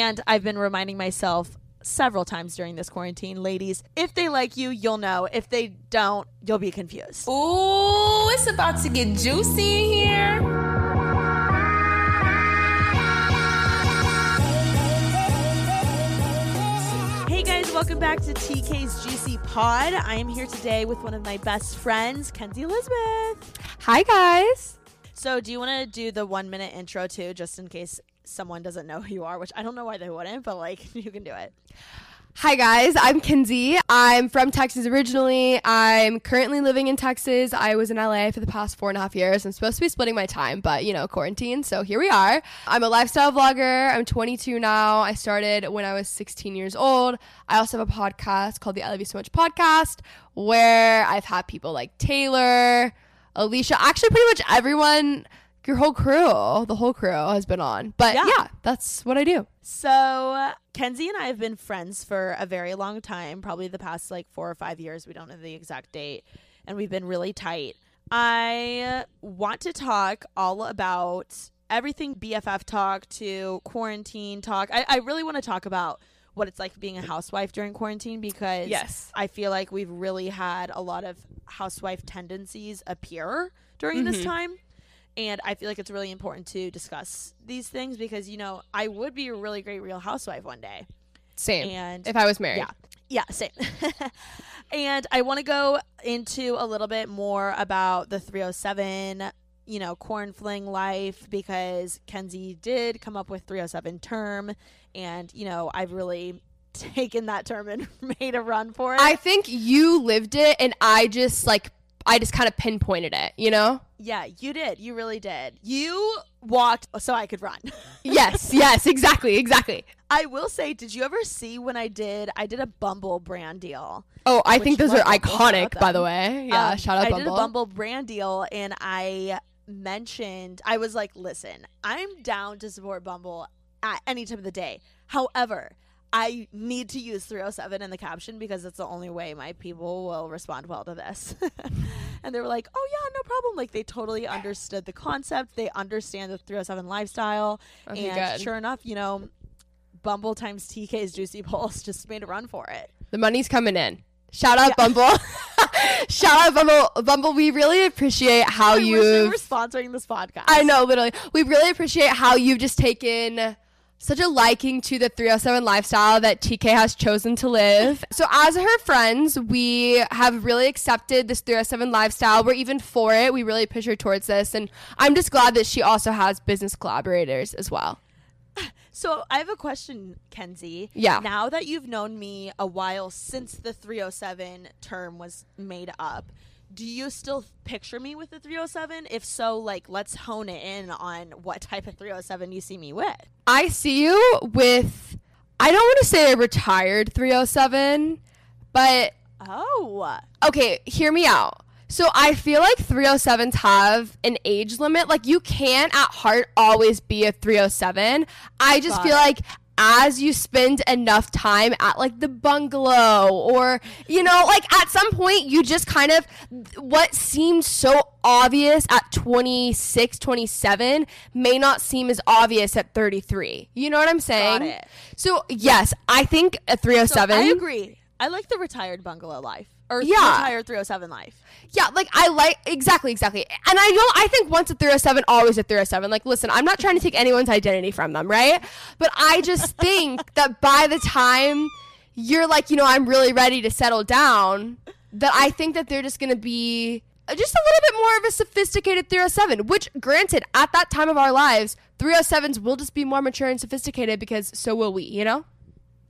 And I've been reminding myself several times during this quarantine, ladies, if they like you, you'll know. If they don't, you'll be confused. Ooh, it's about to get juicy in here. Hey guys, welcome back to TK's Juicy Pod. I am here today with one of my best friends, Kenzie Elizabeth. Hi, guys. So, do you want to do the one minute intro too, just in case someone doesn't know who you are? Which I don't know why they wouldn't, but like you can do it. Hi, guys. I'm Kenzie. I'm from Texas originally. I'm currently living in Texas. I was in LA for the past four and a half years. I'm supposed to be splitting my time, but you know, quarantine. So here we are. I'm a lifestyle vlogger. I'm 22 now. I started when I was 16 years old. I also have a podcast called the I Love You So Much podcast where I've had people like Taylor, Alicia, actually, pretty much everyone. Your whole crew, the whole crew has been on. But Yeah. yeah, that's what I do. So, Kenzie and I have been friends for a very long time, probably the past like four or five years. We don't know the exact date. And we've been really tight. I want to talk all about everything BFF talk to quarantine talk. I, I really want to talk about what it's like being a housewife during quarantine because Yes. I feel like we've really had a lot of housewife tendencies appear during this mm-hmm. time. And I feel like it's really important to discuss these things because, you know, I would be a really great real housewife one day. Same. And if I was married. yeah. Yeah, same. and I want to go into a little bit more about the 307, you know, corn fling life because Kenzie did come up with 307 term. And, you know, I've really taken that term and made a run for it. I think you lived it and I just like I just kind of pinpointed it, you know? yeah, you did. You really did. You walked so I could run. yes, yes, exactly, exactly. I will say, did you ever see when I did? I did a Bumble brand deal. Oh, I think those are Bumble, shout out iconic, by the way. Yeah, Um, shout out I Bumble. did a Bumble brand deal, and I mentioned I was like, "Listen, I'm down to support Bumble at any time of the day. However, I need to use 307 in the caption because it's the only way my people will respond well to this." and they were like, "Oh yeah, no problem." Like they totally understood the concept. They understand the 307 lifestyle, Okay, and good. sure enough, you know. Bumble times TK's Juicy Polls just made a run for it. The money's coming in. Shout out Bumble. shout out Bumble. Bumble, we really appreciate how I wish they you've were sponsoring this podcast. I know, literally. We really appreciate how you've just taken such a liking to the 307 lifestyle that TK has chosen to live. So, as her friends, we have really accepted this 307 lifestyle. We're even for it. We really push her towards this. And I'm just glad that she also has business collaborators as well. So I have a question, Kenzie. Yeah. Now that you've known me a while since the 307 term was made up, do you still picture me with the 307? If so, like let's hone it in on what type of 307 you see me with. I see you with, I don't want to say a retired 307, but Oh. okay, hear me out. So I feel like 307s have an age limit. Like you can't at heart always be a 307. I just feel like as you spend enough time at like the bungalow or you know like at some point you just kind of what seemed so obvious at 26 27 may not seem as obvious at 33 you know what i'm saying it. so yes i think a oh So 307 I agree. I like the retired bungalow life. Or Yeah. retire 307 life. Yeah, like I like exactly, exactly. And I don't I think once a 307, always a 307. Like, listen, I'm not trying to take anyone's identity from them, right? But I just think that by the time you're like, you know, I'm really ready to settle down, that I think that they're just gonna be just a little bit more of a sophisticated 307, which granted, at that time of our lives, 307s will just be more mature and sophisticated because so will we, you know?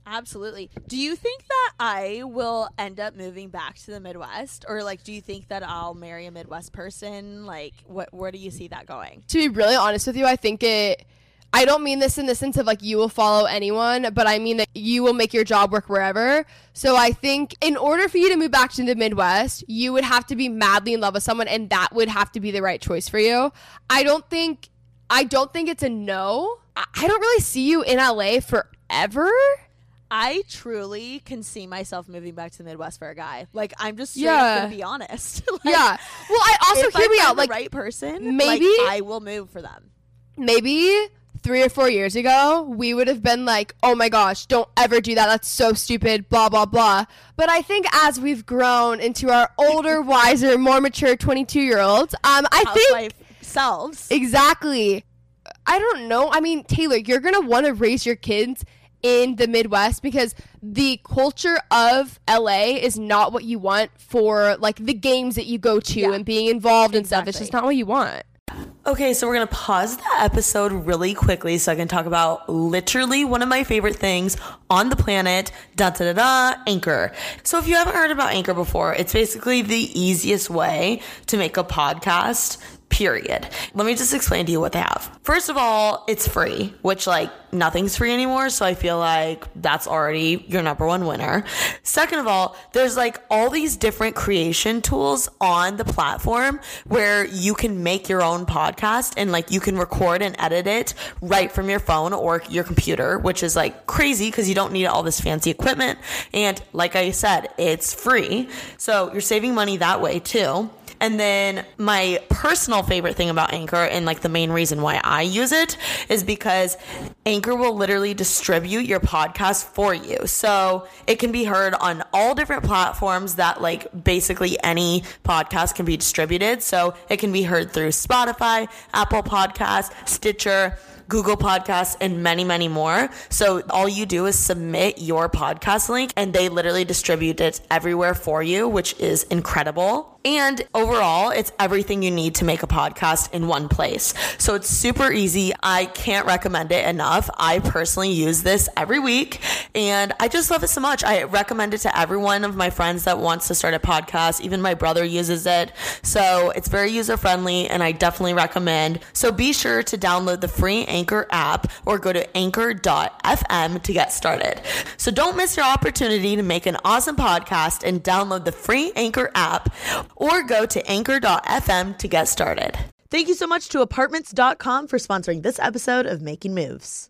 Absolutely. Do you think that I will end up moving back to the Midwest, or like, do you think that I'll marry a Midwest person? Like, what? Where do you see that going? to be really honest with you, I think it. I don't mean this in the sense of like you will follow anyone, but I mean that you will make your job work wherever. So I think in order for you to move back to the Midwest, you would have to be madly in love with someone, and that would have to be the right choice for you. I don't think. I don't think it's a no. I don't really see you in LA forever. I truly can see myself moving back to the Midwest for a guy. Like, I'm just straight Yeah. gonna be honest. Like, yeah. Well, I also hear I me out. the Like right person, maybe- like, I will move for them. maybe three or four years ago, we would have been like, oh my gosh, don't ever do that. That's so stupid, blah, blah, blah. But I think as we've grown into our older, wiser, more mature 22 year olds, um, I think selves. exactly. I don't know. I mean, Taylor, you're going to want to raise your kids in the Midwest because the culture of LA is not what you want for like the games that you go to Yeah. and being involved and stuff. It's just not what you want. Okay, so we're gonna pause the episode really quickly so I can talk about literally one of my favorite things on the planet, da da da da, Anchor. So if you haven't heard about Anchor before, it's basically the easiest way to make a podcast. Period. Let me just explain to you what they have. First of all, it's free, which like nothing's free anymore. So I feel like that's already your number one winner. Second of all, there's like all these different creation tools on the platform where you can make your own podcast and like you can record and edit it right from your phone or your computer, which is like crazy because you don't need all this fancy equipment. And like I said, it's free. So you're saving money that way too. And then my personal favorite thing about Anchor and like the main reason why I use it is because Anchor will literally distribute your podcast for you. So it can be heard on all different platforms that like basically any podcast can be distributed. So it can be heard through Spotify, Apple Podcasts, Stitcher, Google Podcasts, and many, many more. So all you do is submit your podcast link and they literally distribute it everywhere for you, which is incredible. And overall, it's everything you need to make a podcast in one place. So it's super easy. I can't recommend it enough. I personally use this every week and I just love it so much. I recommend it to every one of my friends that wants to start a podcast. Even my brother uses it. So it's very user friendly and I definitely recommend. So be sure to download the free Anchor app or go to anchor.fm to get started. So don't miss your opportunity to make an awesome podcast and download the free Anchor app or go to anchor.fm to get started. Thank you so much to Apartments.com for sponsoring this episode of Making Moves.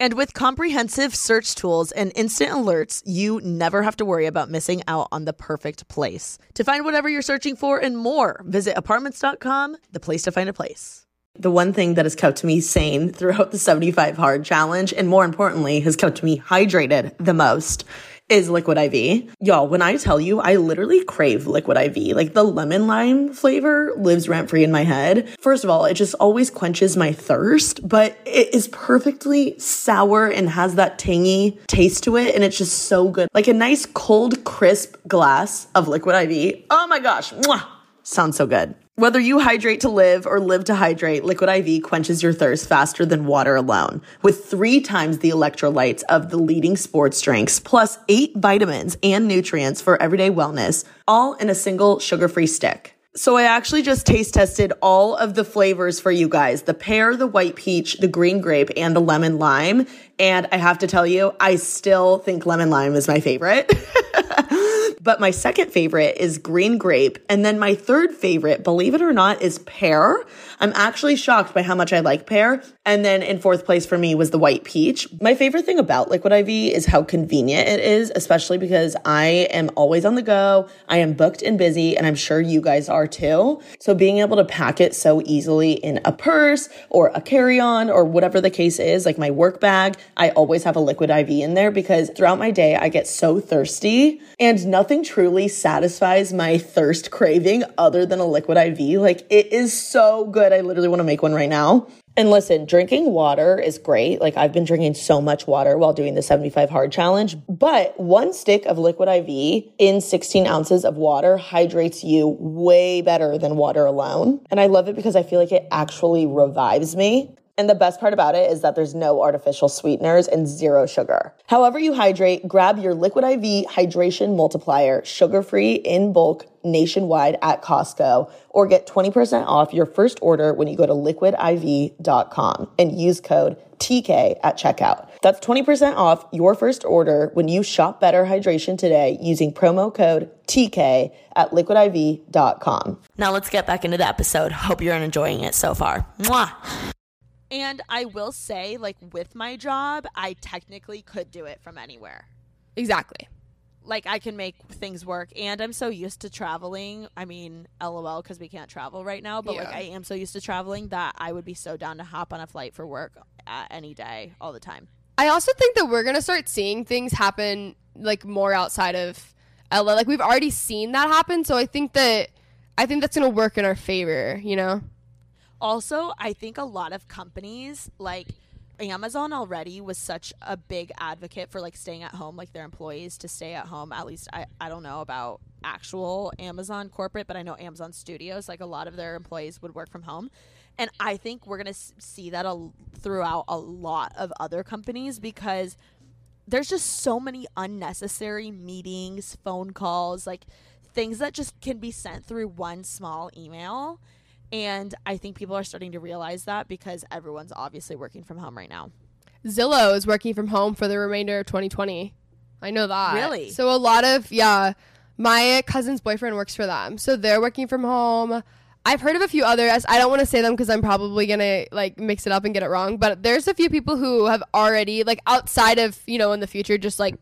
And with comprehensive search tools and instant alerts, you never have to worry about missing out on the perfect place. To find whatever you're searching for and more, visit apartments.com, the place to find a place. the one thing that has kept me sane throughout the 75 hard challenge and more importantly has kept me hydrated the most is liquid IV. Y'all, when I tell you I literally crave liquid IV, like the lemon lime flavor lives rent free in my head. First of all, it just always quenches my thirst, but it is perfectly sour and has that tangy taste to it and it's just so good. Like a nice cold crisp glass of liquid IV. Oh my gosh. Mwah. Sounds so good. Whether you hydrate to live or live to hydrate, Liquid IV quenches your thirst faster than water alone. With three times the electrolytes of the leading sports drinks, plus eight vitamins and nutrients for everyday wellness, all in a single sugar free stick. So I actually just taste tested all of the flavors for you guys. The pear, the white peach, the green grape, and the lemon lime. And I have to tell you, I still think lemon lime is my favorite. But my second favorite is green grape. And then my third favorite, believe it or not, is pear. I'm actually shocked by how much I like pear. And then in fourth place for me was the white peach. My favorite thing about Liquid IV is how convenient it is, especially because I am always on the go. I am booked and busy, and I'm sure you guys are too. So being able to pack it so easily in a purse or a carry on or whatever the case is, like my work bag, I always have a Liquid IV in there because throughout my day, I get so thirsty and nothing truly satisfies my thirst craving other than a Liquid IV. Like it is so good. I literally want to make one right now. And listen, drinking water is great. Like I've been drinking so much water while doing the 75 hard challenge, but one stick of liquid IV in 16 ounces of water hydrates you way better than water alone. And I love it because I feel like it actually revives me. And the best part about it is that there's no artificial sweeteners and zero sugar. However you hydrate, grab your Liquid IV hydration multiplier, sugar-free in bulk nationwide at Costco or get 20% off your first order when you go to liquidiv.com and use code TK at checkout. That's 20% off your first order when you shop Better Hydration today using promo code TK at liquidiv.com. Now let's get back into the episode. Hope you're enjoying it so far. Mwah. And I will say, like, with my job, I technically could do it from anywhere. Exactly. Like, I can make things work. And I'm so used to traveling. I mean, lol, because we can't travel right now. But, like, I am so used to traveling that I would be so down to hop on a flight for work uh, any day, all the time. I also think that we're gonna start seeing things happen like more outside of LA. Like we've already seen that happen, so I think that I think that's gonna work in our favor. You know? Also, I think a lot of companies like Amazon already was such a big advocate for like staying at home, like their employees to stay at home. At least I, I don't know about actual Amazon corporate, but I know Amazon Studios, like a lot of their employees would work from home. And I think we're going to see that a, throughout a lot of other companies because there's just so many unnecessary meetings, phone calls, like things that just can be sent through one small email. And I think people are starting to realize that because everyone's obviously working from home right now. Zillow is working from home for the remainder of 2020. I know that. Really? So a lot of yeah, my cousin's boyfriend works for them, so they're working from home. I've heard of a few others. I don't want to say them because I'm probably gonna like mix it up and get it wrong. But there's a few people who have already like outside of you know in the future just like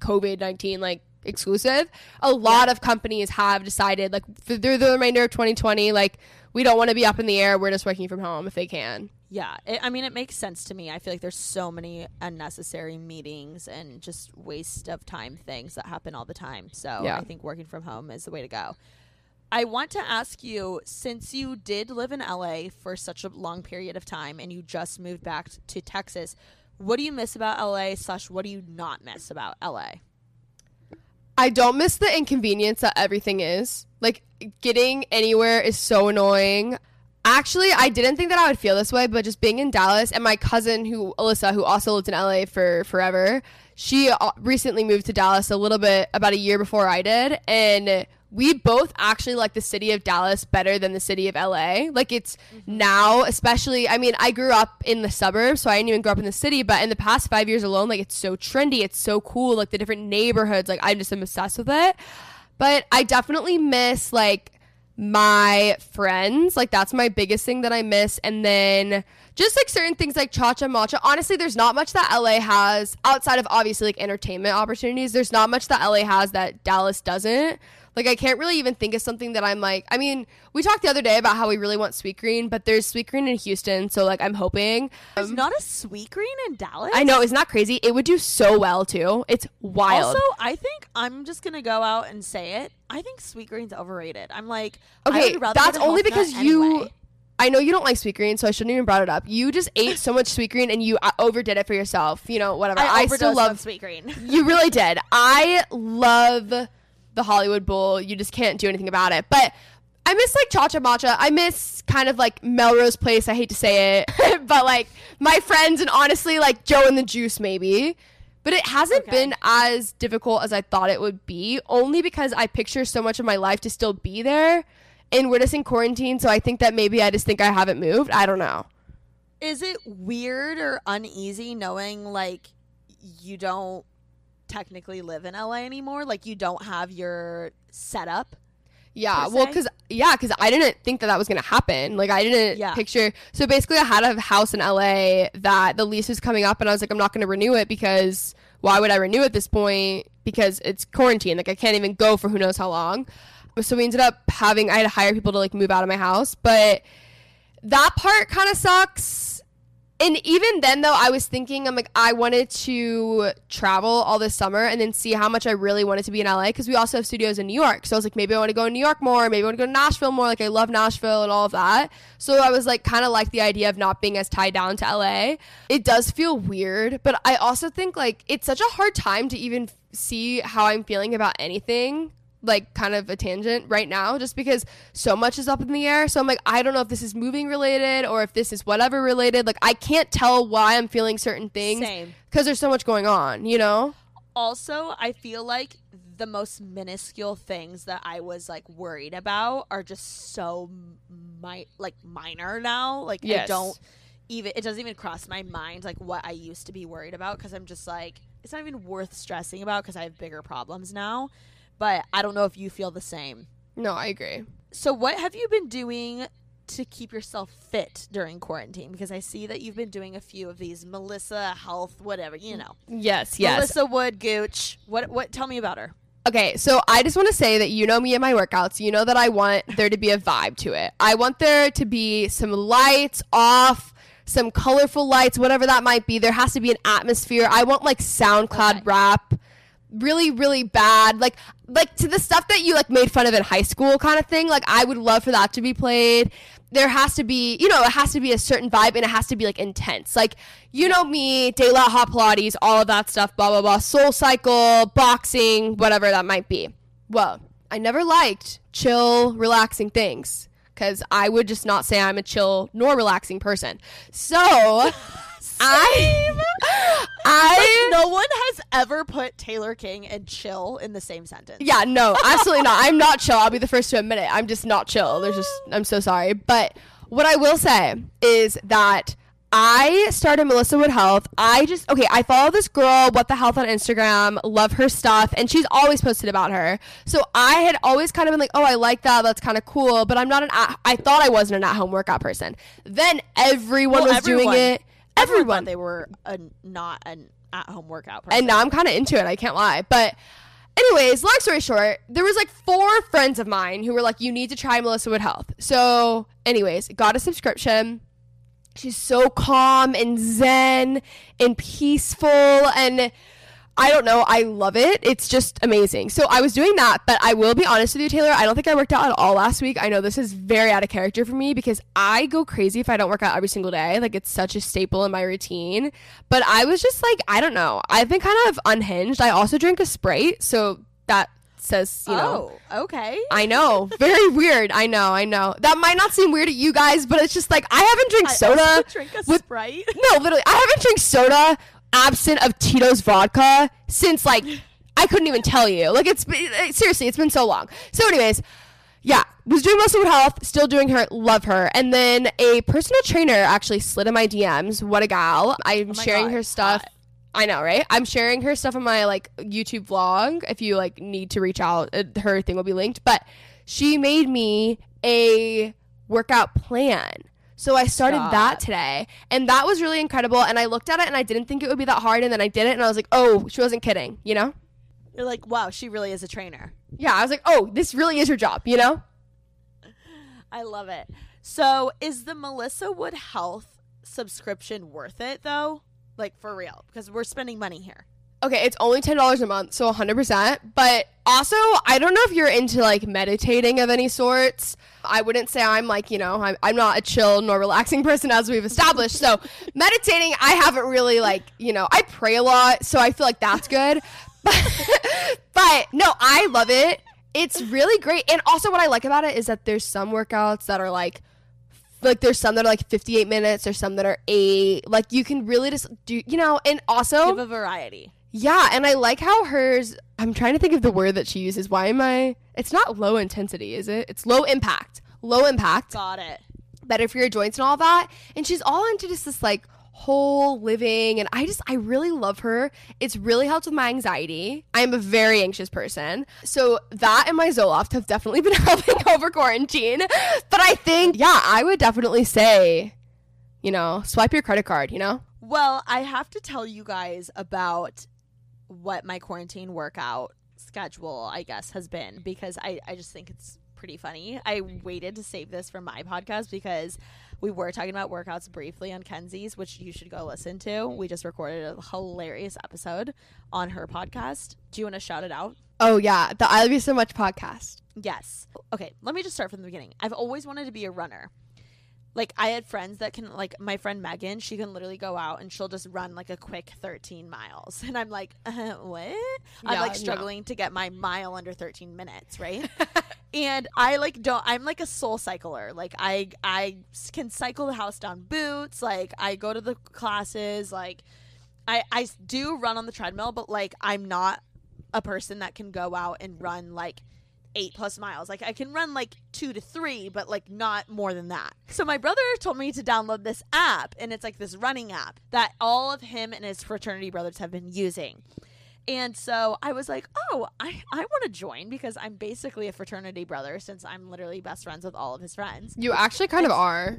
COVID nineteen like exclusive. A lot of companies have decided like through the remainder of 2020 like we don't want to be up in the air. We're just working from home if they can. Yeah, it, I mean, it makes sense to me. I feel like there's so many unnecessary meetings and just waste of time things that happen all the time. So Yeah. I think working from home is the way to go. I want to ask you since you did live in LA for such a long period of time and you just moved back to Texas, what do you miss about LA slash what do you not miss about LA? I don't miss the inconvenience that everything is. Like getting anywhere is so annoying. Actually, I didn't think that I would feel this way, but just being in Dallas and my cousin who Alyssa who also lived in LA for forever, she uh, recently moved to Dallas a little bit about a year before I did and we both actually like the city of Dallas better than the city of LA. Like it's mm-hmm. now, especially, I mean, I grew up in the suburbs, so I didn't even grow up in the city, but in the past five years alone, like it's so trendy, it's so cool, like the different neighborhoods, like I'm just am obsessed with it. But I definitely miss like my friends. Like that's my biggest thing that I miss. And then just like certain things like cha cha matcha. Honestly, there's not much that LA has outside of obviously like entertainment opportunities. There's not much that LA has that Dallas doesn't. Like I can't really even think of something that I'm like. I mean, we talked the other day about how we really want Sweet Green, but there's Sweet Green in Houston, so like I'm hoping. There's not a sweet green in Dallas. I know it's not crazy. It would do so well too. It's wild. Also, I think I'm just gonna go out and say it. I think sweet green's overrated. I'm like, Okay, that's only because you. anyway. I know you don't like sweet green, so I shouldn't even brought it up. You just ate so much sweet green and you uh, overdid it for yourself. You know, whatever. I, I, still love. sweet green. You really did. I love the Hollywood Bowl. You just can't do anything about it. But I miss like Cha Cha Matcha. I miss kind of like Melrose Place. I hate to say it, but like my friends and honestly like Joe and the Juice maybe. But it hasn't Okay. been as difficult as I thought it would be, only because I picture so much of my life to still be there. And we're just in quarantine, so I think that maybe I just think I haven't moved. I don't know. Is it weird or uneasy knowing like you don't technically live in LA anymore. Like you don't have your setup. Yeah, well, because yeah, because I didn't think that that was gonna happen. Like I didn't Yeah. picture. So basically, I had a house in LA that the lease was coming up, and I was like, I'm not gonna renew it because why would I renew at this point? Because it's quarantine. Like I can't even go for who knows how long. So we ended up having I had to hire people to like move out of my house, but that part kind of sucks. And even then, though, I was thinking, I'm like, I wanted to travel all this summer and then see how much I really wanted to be in LA because we also have studios in New York. So I was like, maybe I want to go to New York more. Maybe I want to go to Nashville more. Like, I love Nashville and all of that. So I was like, kind of like the idea of not being as tied down to LA. It does feel weird, but I also think like it's such a hard time to even see how I'm feeling about anything like kind of a tangent right now just because so much is up in the air. So I'm like, I don't know if this is moving related or if this is whatever related. Like I can't tell why I'm feeling certain things Same. because there's so much going on, you know? Also, I feel like the most minuscule things that I was like worried about are just so mi- like minor now. Like I don't even it doesn't even cross my mind like what I used to be worried about because I'm just like it's not even worth stressing about because I have bigger problems now. But I don't know if you feel the same. No, I agree. So what have you been doing to keep yourself fit during quarantine? Because I see that you've been doing a few of these Melissa Health, whatever, you know. Yes, yes. Melissa Wood Gooch. What what tell me about her? Okay, so I just want to say that you know me and my workouts. You know that I want there to be a vibe to it. I want there to be some lights off, some colorful lights, whatever that might be. There has to be an atmosphere. I want like SoundCloud Okay. rap, really, really bad. Like, like to the stuff that you like made fun of in high school, kind of thing. Like, I would love for that to be played. There has to be, you know, it has to be a certain vibe and it has to be like intense. Like, you know me, daylight hot Pilates, all of that stuff, blah, blah, blah, soul cycle, boxing, whatever that might be. Well, I never liked chill, relaxing things because I would just not say I'm a chill nor relaxing person. So, I, I, no one has ever put Taylor King and chill in the same sentence. yeah, no, absolutely not. I'm not chill. I'll be the first to admit it. I'm just not chill. There's just, I'm so sorry. But what I will say is that I started Melissa Wood Health. I just, okay, I follow this girl, What the Health on Instagram, love her stuff, and she's always posted about her. So I had always kind of been like, oh, I like that. That's kind of cool. But I'm not an, at, I thought I wasn't an at home workout person. Then everyone Well, was doing it. Everyone they were a, not an at-home workout person. and now I'm kind of into it. I can't lie. But anyways, long story short, there was like four friends of mine who were like, "You need to try Melissa Wood Health." So, anyways, got a subscription. She's so calm and zen and peaceful and I don't know. I love it. It's just amazing. So I was doing that, but I will be honest with you, Taylor. I don't think I worked out at all last week. I know this is very out of character for me because I go crazy if I don't work out every single day. Like it's such a staple in my routine. But I was just like, I don't know. I've been kind of unhinged. I also drink a Sprite, so that says, you know. oh, okay. I know. Very weird. I know. I know. That might not seem weird to you guys, but it's just like I haven't drank soda. drink a with- Sprite. no, literally, I haven't drank soda absent of Tito's vodka since like I couldn't even tell you. Like it's eh, seriously, it's been so long. So, anyways, yeah, was doing Melissa Wood Health, still doing her, love her, and then a personal trainer actually slid in my DMs. What a gal! I'm Oh sharing God, her stuff. hot. I know, right? I'm sharing her stuff on my like YouTube vlog. If you like need to reach out, uh, her thing will be linked. But she made me a workout plan. So I started that today, and that was really incredible. And I looked at it, and I didn't think it would be that hard, and then I did it, and I was like, "Oh, she wasn't kidding," you know? You're like, wow, she really is a trainer. Yeah, I was like, "Oh, this really is your job," you know? I love it. So, is the Melissa Wood Health subscription worth it though? Like for real? Because we're spending money here. Okay, it's only ten dollars a month, so hundred percent. But also, I don't know if you're into like meditating of any sorts. I wouldn't say I'm like you know I'm, I'm not a chill nor relaxing person as we've established. So meditating, I haven't really like you know I pray a lot, so I feel like that's good. But no, I love it. It's really great, and also what I like about it is that there's some workouts that are like like there's some that are like 58 minutes there's some that are eight like you can really just do you know and also Give a variety. Yeah, and I like how hers. I'm trying to think of the word that she uses. Why am I? It's not low intensity, is it? It's low impact. Low impact. Got it. Better for your joints and all that. And she's all into just this like whole living and I just I really love her. It's really helped with my anxiety. I am a very anxious person. So that and my Zoloft have definitely been helping over quarantine. But I think yeah, I would definitely say, you know, swipe your credit card, you know? Well, I have to tell you guys about what my quarantine workout schedule, I guess, has been because I, I just think it's pretty funny. I waited to save this for my podcast because we were talking about workouts briefly on Kenzie's, which you should go listen to. We just recorded a hilarious episode on her podcast. Do you want to shout it out? Oh yeah, the I Love You So Much podcast. Yes. Okay, let me just start from the beginning. I've always wanted to be a runner. Like I had friends that can like my friend Megan, she can literally go out and she'll just run like a quick 13 miles. And I'm like, uh, what? I'm Yeah, like no. struggling to get my mile under 13 minutes, right? and I like don't I'm like a soul cycler. Like I I can cycle the house down boots, like I go to the classes, like I I do run on the treadmill, but like I'm not a person that can go out and run like eight plus miles. Like I can run like two to three, but like not more than that. So my brother told me to download this app, and it's like this running app that all of him and his fraternity brothers have been using. And so I was like, oh, I, I want to join because I'm basically a fraternity brother since I'm literally best friends with all of his friends. You actually kind of are.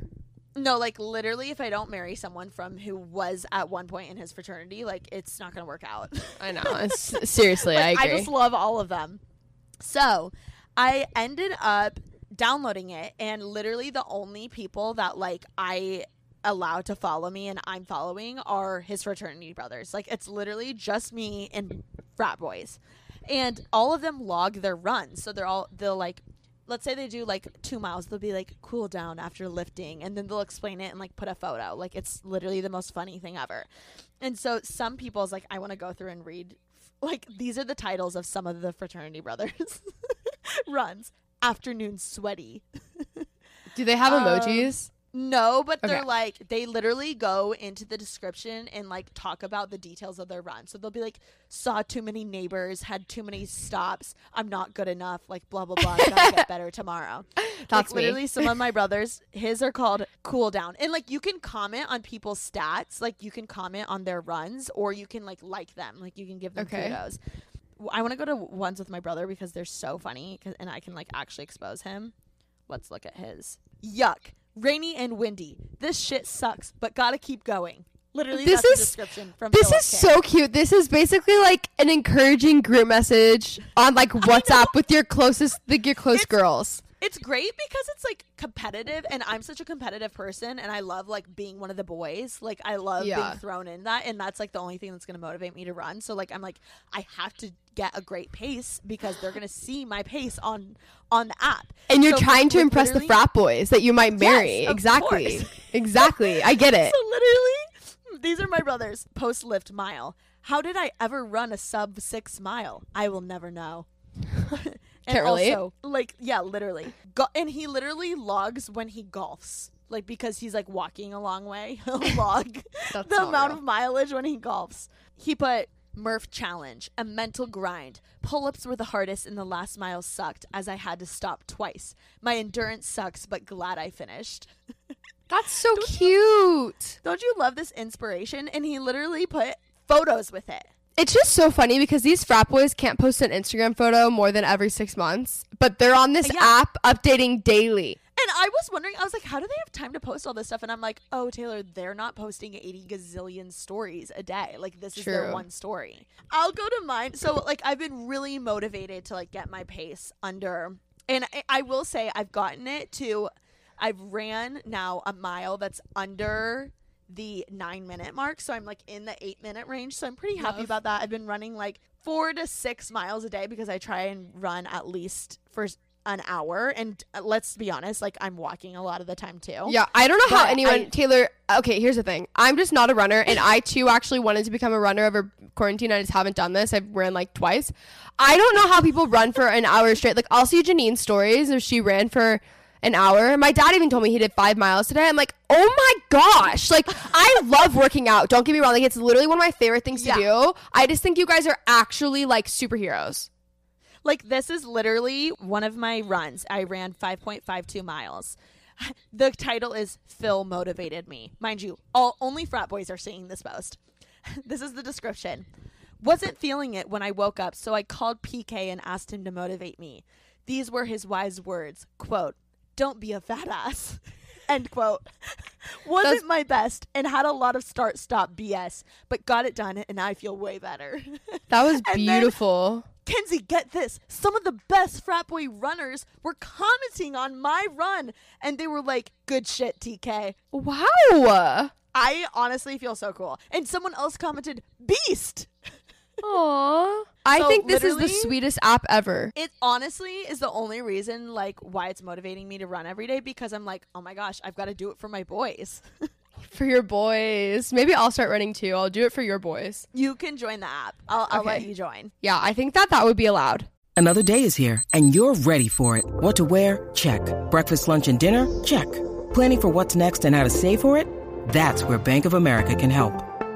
No, like literally, if I don't marry someone from who was at one point in his fraternity, like it's not going to work out. I know. It's, seriously, I Like, agree. just love all of them. So I ended up downloading it, and literally the only people that like I allowed to follow me and I'm following are his fraternity brothers. Like it's literally just me and frat boys. And all of them log their runs. So they're all they'll like let's say they do like two miles, they'll be like cool down after lifting and then they'll explain it and like put a photo. Like it's literally the most funny thing ever. And so some people's like I want to go through and read like these are the titles of some of the fraternity brothers runs. Afternoon sweaty. Do they have Um, emojis? No, but they're Okay. like they literally go into the description and like talk about the details of their run. So they'll be like, saw too many neighbors, had too many stops. I'm not good enough. Like blah blah blah. Gotta get better tomorrow. That's like literally some of my brothers. His are called cool down, and like you can comment on people's stats. Like you can comment on their runs, or you can like like them. Like you can give them Okay. kudos. I want to go to ones with my brother because they're so funny, 'cause- and I can like actually expose him. Let's look at his. Yuck. Rainy and windy. This shit sucks, but gotta keep going. Literally, This that's is- the description from This is K. so cute. This is basically like an encouraging group message on like WhatsApp with your closest, like your close It's- girls. It's great because it's like competitive, and I'm such a competitive person, and I love like being one of the boys. Like I love Yeah. being thrown in that, and that's like the only thing that's gonna motivate me to run. So like I'm like I have to get a great pace because they're gonna see my pace on on the app. And you're So, trying to impress the frat boys that you might marry. Yes, exactly. course. exactly. I get it. So literally, hmm, these are my brothers. Post lift mile. How did I ever run a sub six mile? I will never know. and Can't relate. Also, like, yeah, literally. Go- and he literally logs when he golfs. Like, because he's like walking a long way. He'll log the amount real. of mileage when he golfs. He put Murph challenge, a mental grind. Pull ups were the hardest, and the last mile sucked as I had to stop twice. My endurance sucks, but glad I finished. That's so cute. Don't you love this inspiration? And he literally put photos with it. It's just so funny because these frat boys can't post an Instagram photo more than every six months, but they're on this Yeah. app updating daily. And I was wondering, I was like, how do they have time to post all this stuff? And I'm like, oh, Taylor, they're not posting 80 gazillion stories a day. Like, this is their one story. I'll go to mine. So, like, I've been really motivated to, like, get my pace under. And I, I will say, I've gotten it to, I've ran now a mile that's under the nine minute mark. So I'm like in the eight minute range. So I'm pretty happy Love. about that. I've been running like four to six miles a day because I try and run at least for an hour. And uh, let's be honest, like I'm walking a lot of the time too. Yeah, I don't know how anyone I- Taylor. Okay, here's the thing. I'm just not a runner, and I too actually wanted to become a runner over quarantine. I just haven't done this. I've ran like twice. I don't know how people run for an hour straight. Like I'll see Janine's stories if she ran for an hour. My dad even told me he did five miles today. I'm like, oh my gosh! Like I love working out. Don't get me wrong. Like it's literally one of my favorite things to Yeah. do. I just think you guys are actually like superheroes. Like this is literally one of my runs. I ran 5.52 miles. the title is Phil motivated me. Mind you, all only frat boys are seeing this post. this is the description. Wasn't feeling it when I woke up, so I called PK and asked him to motivate me. These were his wise words. Quote, Don't be a fat ass. End quote. Wasn't That's- my best and had a lot of start stop BS, but got it done and I feel way better. That was beautiful. Kenzie, get this. Some of the best frat boy runners were commenting on my run and they were like, good shit, TK. wow. I honestly feel so cool. And someone else commented, beast. Aww. I So think this is the sweetest app ever. It honestly is the only reason, like, why it's motivating me to run every day because I'm like, oh my gosh, I've got to do it for my boys. For your boys. Maybe I'll start running too. I'll do it for your boys. you can join the app. I'll, I'll let you join. Yeah, I think that that would be allowed. Another day is here, and you're ready for it. What to wear? Check. Breakfast, lunch, and dinner? Check. Planning for what's next and how to save for it? That's where Bank of America can help.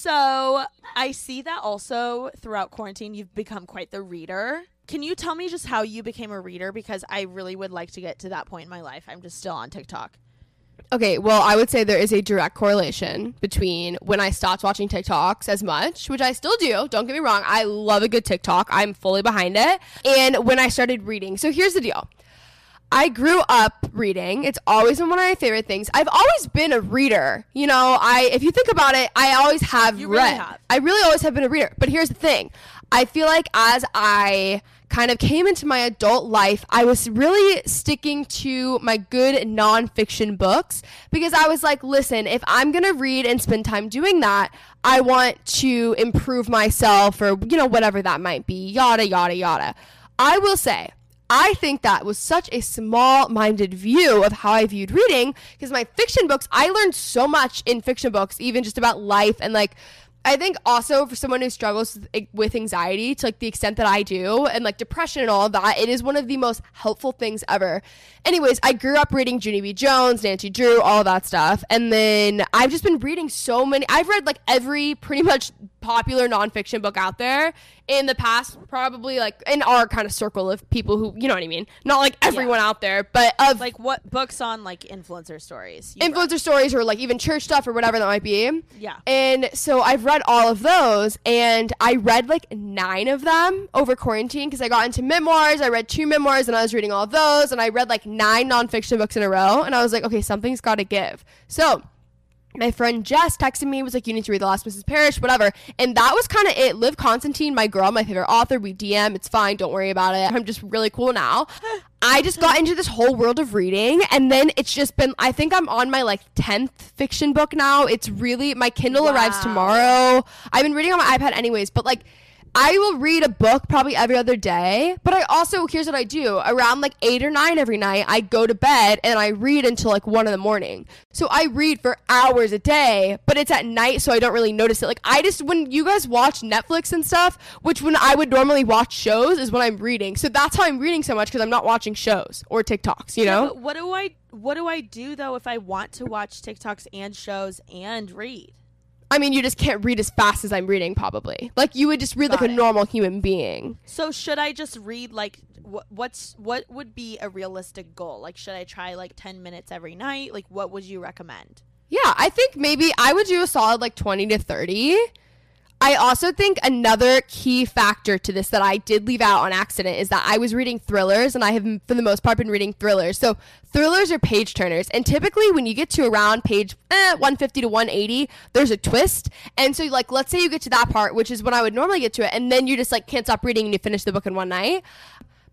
So I see that also throughout quarantine, you've become quite the reader. Can you tell me just how you became a reader? Because I really would like to get to that point in my life. I'm just still on TikTok. Okay, well, I would say there is a direct correlation between when I stopped watching TikToks as much, which I still do. Don't get me wrong. I love a good TikTok. I'm fully behind it. And when I started reading. So here's the deal. I grew up reading. It's always been one of my favorite things. I've always been a reader. You know, I if you think about it, I always have You really read. have. I really always have been a reader. But here's the thing. I feel like as I kind of came into my adult life, I was really sticking to my good nonfiction books because I was like, listen, if I'm going to read and spend time doing that, I want to improve myself or, you know, whatever that might be, yada, yada, yada. I will say, I think that was such a small minded view of how I viewed reading because my fiction books, I learned so much in fiction books, even just about life and like, I think also for someone who struggles with- eh, with anxiety to like the extent that I do and like depression and all that, it is one of the most helpful things ever. Anyways, I grew up reading Junie B. Jones, Nancy Drew, all that stuff. And then I've just been reading so many. I've read like every pretty much popular nonfiction book out there in the past, probably like in our kind of circle of people who, you know what I mean? Not like everyone out there, but of Like what books on like influencer stories? you read? influencer stories or like even church stuff or whatever that might be. Yeah. And so I've read all of those and I read like nine of them over quarantine because I got into memoirs. I read two memoirs and I was reading all of those and I read like nine nonfiction books in a row and I was like, okay, something's got to give. So my friend Jess texted me, was like, You need to read The Last Mrs. Parrish, whatever. And that was kind of it. Liv Constantine, my girl, my favorite author. We DM. It's fine. Don't worry about it. I'm just really cool now. I just got into this whole world of reading. And then it's just been, I think I'm on my like 10th fiction book now. It's really, my Kindle arrives tomorrow. I've been reading on my iPad anyways, but like, I will read a book probably every other day, but I also here's what I do. Around like 8 or 9 every night, I go to bed and I read until like 1 in the morning. So I read for hours a day, but it's at night so I don't really notice it. Like I just when you guys watch Netflix and stuff, which when I would normally watch shows is when I'm reading. So that's how I'm reading so much cuz I'm not watching shows or TikToks, you Yeah, know? but what do I what do I do though if I want to watch TikToks and shows and read? I mean, you just can't read as fast as I'm reading, probably. Like you would just read Got like a normal human being. So should I just read like what what's what would be a realistic goal? Like should I try like 10 minutes every night? Like what would you recommend? Yeah, I think maybe I would do a solid like 20 to 30. I also think another key factor to this that I did leave out on accident is that I was reading thrillers and I have, for the most part, been reading thrillers. So, thrillers are page turners. And typically, when you get to around page eh, 150 to 180, there's a twist. And so, like, let's say you get to that part, which is when I would normally get to it, and then you just like can't stop reading and you finish the book in one night.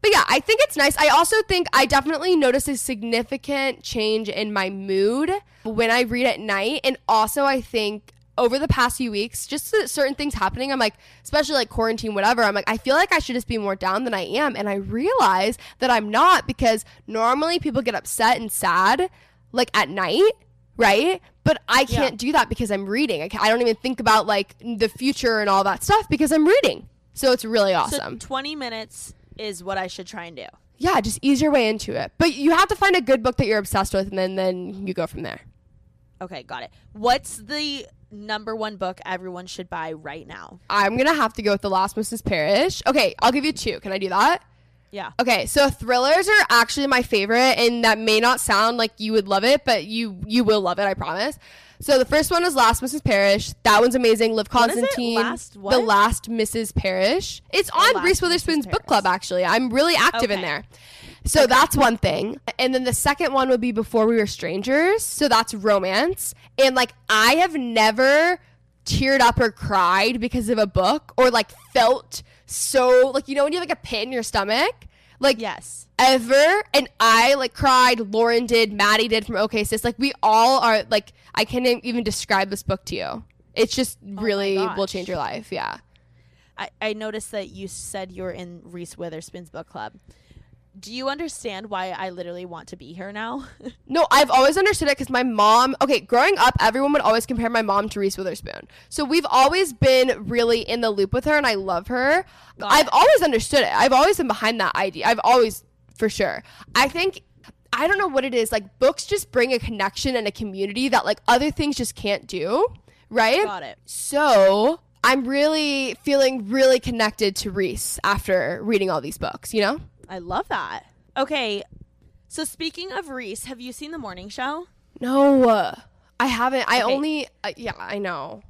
But yeah, I think it's nice. I also think I definitely notice a significant change in my mood when I read at night. And also, I think over the past few weeks, just certain things happening, I'm like, especially like quarantine, whatever, I'm like, I feel like I should just be more down than I am. And I realize that I'm not because normally people get upset and sad like at night, right? But I can't do that because I'm reading. I, I don't even think about like the future and all that stuff because I'm reading. So it's really awesome. So 20 minutes is what I should try and do. yeah, just ease your way into it. But you have to find a good book that you're obsessed with, and then then you go from there. Okay, got it. What's the number one book everyone should buy right now? I'm gonna have to go with The Last Mrs. Parrish. Okay, I'll give you two. Can I do that? Yeah. Okay, so thrillers are actually my favorite, and that may not sound like you would love it, but you you will love it, I promise. So the first one is Last Mrs. Parrish. That one's amazing. Liv What is it? Constantine. Last The? Last Mrs. Parrish. It's on Reese. Witherspoon's book club. Actually, I'm really active in there. So that's one thing. And then the second one would be Before We Were Strangers. So that's romance. And like I have never teared up or cried because of a book or like felt so like you know when you have like a pit in your stomach? Like Yes. ever and I like cried, Lauren did, Maddie did from OK Sis. Like we all are like I can't even describe this book to you. It's just oh really will change your life. Yeah. I, I noticed that you said you were in Reese Witherspoon's book club. Do you understand why I literally want to be here now? No, I've always understood it because my mom, okay, growing up, everyone would always compare my mom to Reese Witherspoon. So we've always been really in the loop with her and I love her. Got I've it. always understood it. I've always been behind that idea. I've always, for sure. I think, I don't know what it is. Like, books just bring a connection and a community that, like, other things just can't do, right? Got it. So I'm really feeling really connected to Reese after reading all these books, you know? I love that. Okay. So speaking of Reese, have you seen the morning show? No, uh, I haven't. I Okay. only, uh, yeah, I know.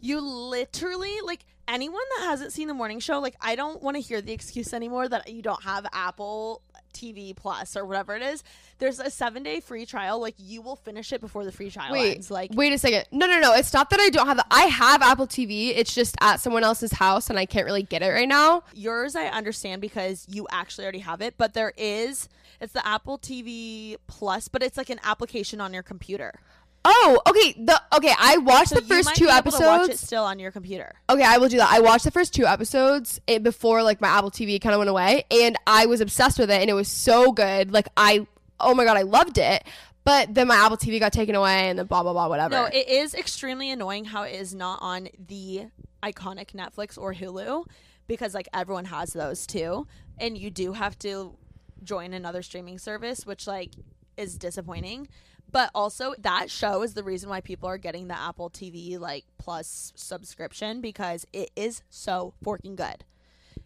You literally like anyone that hasn't seen the morning show, like I don't want to hear the excuse anymore that you don't have Apple TV Plus or whatever it is. There's a seven day free trial. Like you will finish it before the free trial Wait, ends. Like wait a second. No, no, no. It's not that I don't have. The, I have Apple TV. It's just at someone else's house, and I can't really get it right now. yours, I understand because you actually already have it. But there is it's the Apple TV Plus, but it's like an application on your computer. Oh, okay. The okay. I watched So the first two to watch it still on your computer. Okay, I will do that. I watched the first two episodes eh, before like my Apple TV kind of went away, and I was obsessed with it, and it was so good. Like I, oh my god, I loved it. But then my Apple TV got taken away, and then blah blah blah whatever. No, it is extremely annoying how it is not on the iconic Netflix or Hulu because like everyone has those too, and you do have to join another streaming service, which like is disappointing. But also that show is the reason why people are getting the Apple TV like Plus subscription because it is so forking good.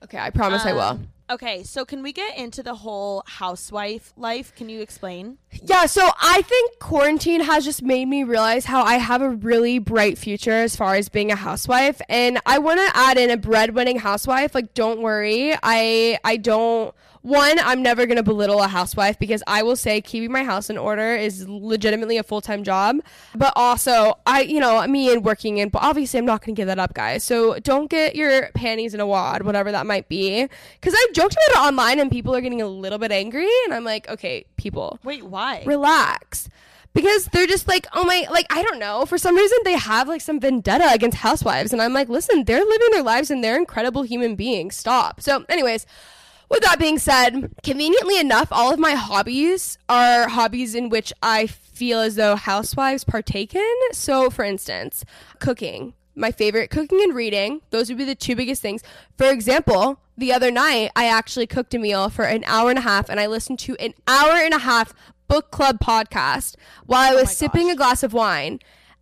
okay, I promise I will. Um, Okay, so can we get into the whole housewife life? Can you explain? Yeah, so I think quarantine has just made me realize how I have a really bright future as far as being a housewife and I want to add in a breadwinning housewife. Like don't worry. I I don't one, I'm never going to belittle a housewife because I will say keeping my house in order is legitimately a full-time job. But also, I, you know, me and working in, but obviously I'm not going to give that up, guys. So don't get your panties in a wad, whatever that might be. Because I joked about it online and people are getting a little bit angry. And I'm like, okay, people, Wait, why? relax because they're just like oh my like i don't know for some reason they have like some vendetta against housewives and i'm like listen they're living their lives and they're incredible human beings stop so anyways with that being said conveniently enough all of my hobbies are hobbies in which i feel as though housewives partake in so for instance cooking my favorite cooking and reading those would be the two biggest things for example the other night i actually cooked a meal for an hour and a half and i listened to an hour and a half book club podcast while I oh was Oh sipping gosh. a glass of wine.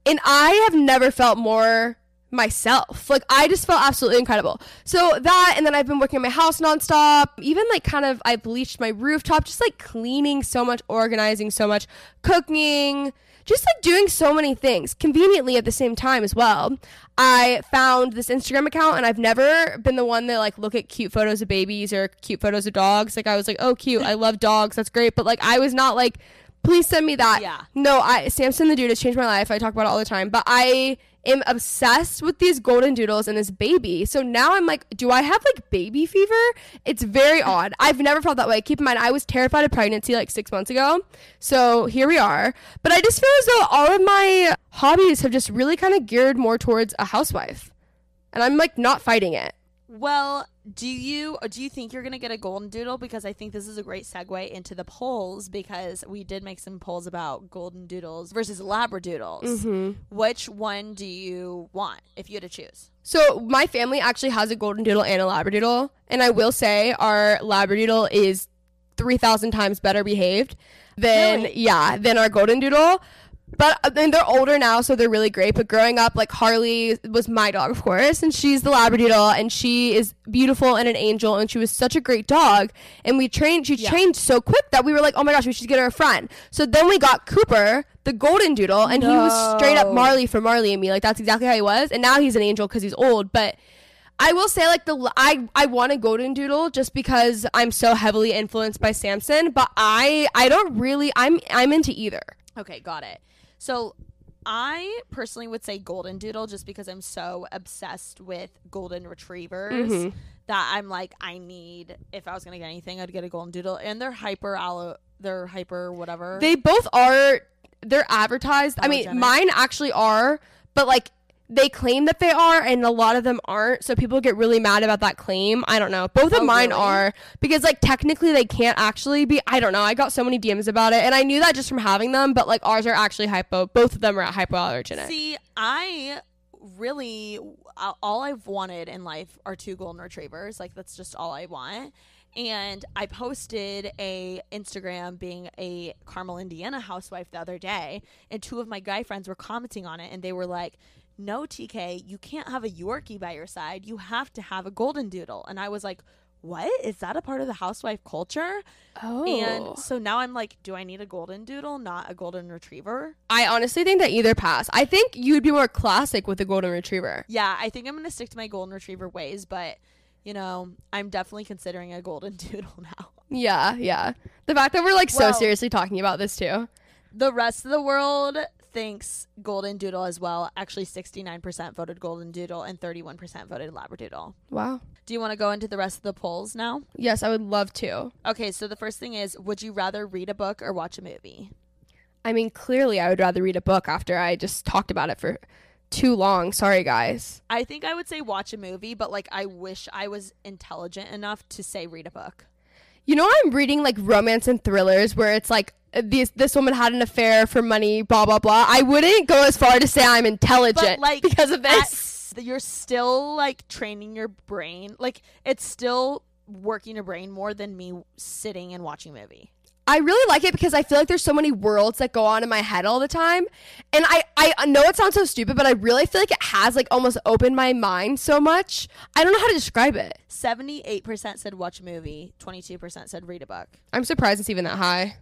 And I have never felt more myself. Like I just felt absolutely incredible. So that and then I've been working on my house nonstop. Even like kind of I bleached my rooftop, just like cleaning so much, organizing so much, cooking, just like doing so many things conveniently at the same time as well. I found this Instagram account and I've never been the one that like look at cute photos of babies or cute photos of dogs. Like I was like, "Oh, cute. I love dogs. That's great." But like I was not like please send me that. Yeah. No, I Samson the Doodle has changed my life. I talk about it all the time. But I am obsessed with these golden doodles and this baby. So now I'm like, do I have like baby fever? It's very odd. I've never felt that way. Keep in mind, I was terrified of pregnancy like six months ago. So here we are. But I just feel as though all of my hobbies have just really kind of geared more towards a housewife. And I'm like not fighting it. Well, do you do you think you're gonna get a golden doodle? Because I think this is a great segue into the polls because we did make some polls about golden doodles versus labradoodles. Mm-hmm. Which one do you want if you had to choose? So my family actually has a golden doodle and a labradoodle, and I will say our labradoodle is three thousand times better behaved than Really? yeah than our golden doodle. But uh, then they're older now, so they're really great. But growing up, like Harley was my dog, of course, and she's the Labradoodle, and she is beautiful and an angel, and she was such a great dog. And we trained, she trained so quick that we were like, oh my gosh, we should get her a friend. So then we got Cooper, the Golden Doodle, and he was straight up Marley for Marley and me. Like that's exactly how he was. And now he's an angel because he's old, but. I will say like the I I want a golden doodle just because I'm so heavily influenced by Samson, but I I don't really I'm I'm into either. Okay, got it. So I personally would say golden doodle just because I'm so obsessed with golden retrievers Mhm. that I'm like I need if I was gonna get anything I'd get a golden doodle and they're hyper allo they're hyper whatever. They both are they're advertised. I mean, mine actually are, but like they claim that they are and a lot of them aren't. So people get really mad about that claim. I don't know. Both of Oh, mine really? are because like technically they can't actually be. I don't know. I got so many DMs about it and I knew that just from having them, but like ours are actually hypo. Both of them are hypoallergenic. See, I really all I've wanted in life are two golden retrievers. Like that's just all I want. And I posted a Instagram being a Carmel, Indiana housewife the other day, and two of my guy friends were commenting on it, and they were like, "No, TK, you can't have a Yorkie by your side. You have to have a golden doodle." And I was like, "What is that a part of the housewife culture?" oh. And so now I'm like, "Do I need a golden doodle, not a golden retriever?" I honestly think that either pass. I think you'd be more classic with a golden retriever. Yeah, I think I'm gonna stick to my golden retriever ways, but you know, I'm definitely considering a golden doodle now. Yeah, yeah. The fact that we're like so seriously talking about this too. The rest of the world thinks golden doodle as well. Actually, 69% voted golden doodle and 31% voted labradoodle. Wow. Do you want to go into the rest of the polls now? Yes, I would love to. Okay, so the first thing is, would you rather read a book or watch a movie? I mean, clearly I would rather read a book after I just talked about it for too long. Sorry, guys. I think I would say watch a movie, but like I wish I was intelligent enough to say read a book. You know, I'm reading like romance and thrillers where it's like this this woman had an affair for money, blah blah blah. I wouldn't go as far to say I'm intelligent but like because of this. at- you're still like training your brain like it's still working your brain more than me sitting and watching a movie I really like it because I feel like there's so many worlds that go on in my head all the time. And I, I know it sounds so stupid, but I really feel like it has like almost opened my mind so much. I don't know how to describe it. 78% said watch a movie 22% said read a book I'm surprised it's even that high.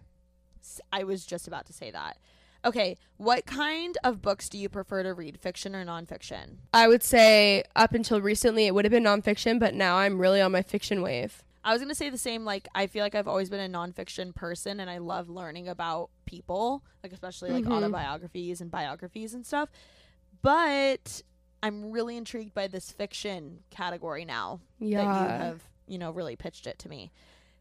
I was just about to say that okay what kind of books do you prefer to read fiction or nonfiction I would say up until recently it would have been nonfiction, but now I'm really on my fiction wave. I was gonna say the same. Like, I feel like I've always been a nonfiction person, and I love learning about people, like especially like Mhm. autobiographies and biographies and stuff. But I'm really intrigued by this fiction category now that you Yeah. have, you know, really pitched it to me.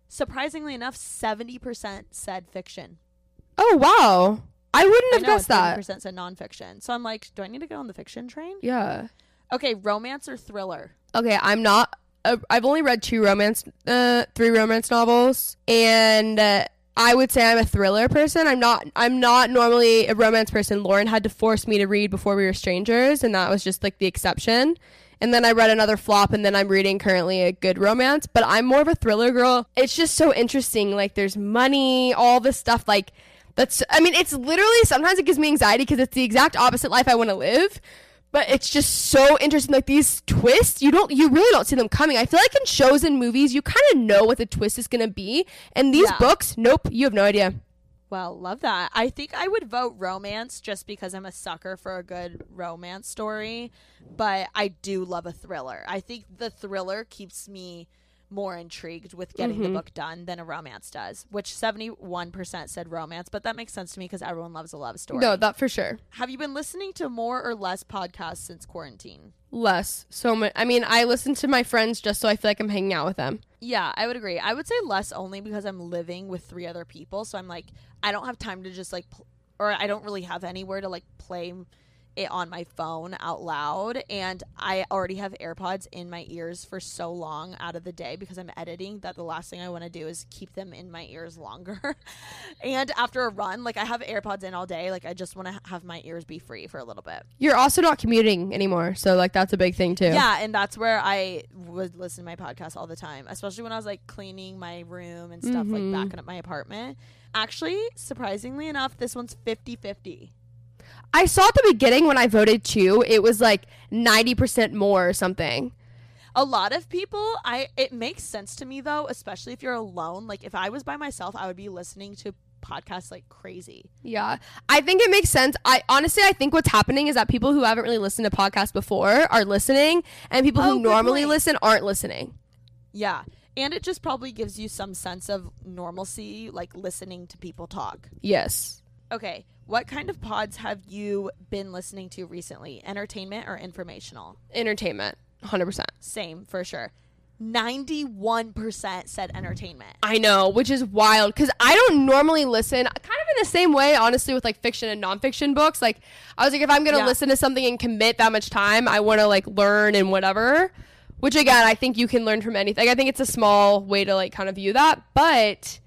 Surprisingly enough, seventy percent said fiction. Oh wow. I wouldn't I have know, guessed that. percent said nonfiction. So I'm like, do I need to get on the fiction train? Yeah. Okay, romance or thriller? Okay, I'm not. Uh, I've only read two romance, uh, three romance novels, and uh, I would say I'm a thriller person. I'm not. I'm not normally a romance person. Lauren had to force me to read before we were strangers, and that was just like the exception. And then I read another flop, and then I'm reading currently a good romance. But I'm more of a thriller girl. It's just so interesting. Like there's money, all this stuff. Like That's I mean, it's literally sometimes it gives me anxiety because it's the exact opposite life I want to live. But it's just so interesting. Like these twists, you don't, you really don't see them coming. I feel like in shows and movies, you kind of know what the twist is gonna be. And these Yeah. books, nope, you have no idea. Well, love that. I think I would vote romance just because I'm a sucker for a good romance story, but I do love a thriller. I think the thriller keeps me more intrigued with getting Mm-hmm. the book done than a romance does, which 71% said romance, but that makes sense to me because everyone loves a love story. No, that for sure. Have you been listening to more or less podcasts since quarantine? Less, so much. I mean, I listen to my friends just so I feel like I'm hanging out with them. Yeah, I would agree. I would say less only because I'm living with three other people, so I'm like I don't have time to just like pl- or I don't really have anywhere to like play it on my phone out loud and I already have AirPods in my ears for so long out of the day because I'm editing that the last thing I want to do is keep them in my ears longer. and after a run, like I have AirPods in all day, like I just want to have my ears be free for a little bit. You're also not commuting anymore, so like that's a big thing too. Yeah, and that's where I would listen to my podcast all the time, especially when I was like cleaning my room and stuff, Mm-hmm. like backing up my apartment. Actually, surprisingly enough, this one's 50 50. I saw at the beginning when I voted too, it was like 90% more or something. A lot of people, I it makes sense to me though, especially if you're alone. Like if I was by myself, I would be listening to podcasts like crazy. Yeah. I think it makes sense. I honestly I think what's happening is that people who haven't really listened to podcasts before are listening and people Oh, who normally point. listen aren't listening. Yeah. And it just probably gives you some sense of normalcy, like listening to people talk. Yes. Okay, what kind of pods have you been listening to recently? Entertainment or informational? Entertainment. 100%. Same for sure. 91% said entertainment. I know, which is wild because I don't normally listen. Kind of in the same way, honestly, with like fiction and nonfiction books. Like, I was like, if I'm gonna Yeah. listen to something and commit that much time, I want to like learn and whatever. Which again, I think you can learn from anything. I think it's a small way to like kind of view that, but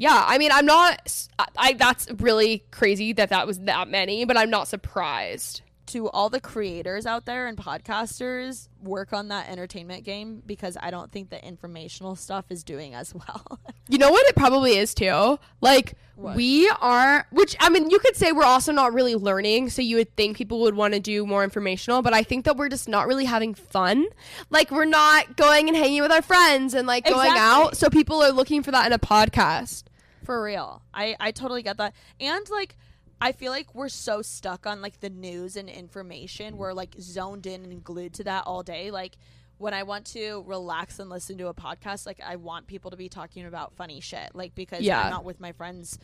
yeah, I mean, I'm not. I, that's really crazy that that was that many, but I'm not surprised. To all the creators out there and podcasters, work on that entertainment game because I don't think the informational stuff is doing as well. You know what it probably is too? Like we are which I mean you could say we're also not really learning, so you would think people would want to do more informational, but I think that we're just not really having fun. Like we're not going and hanging with our friends and like going Exactly. out, so people are looking for that in a podcast. For real. I, I totally get that. And like I feel like we're so stuck on like the news and information. We're like zoned in and glued to that all day. Like when I want to relax and listen to a podcast, like I want people to be talking about funny shit. Like because Yeah. I'm not with my friends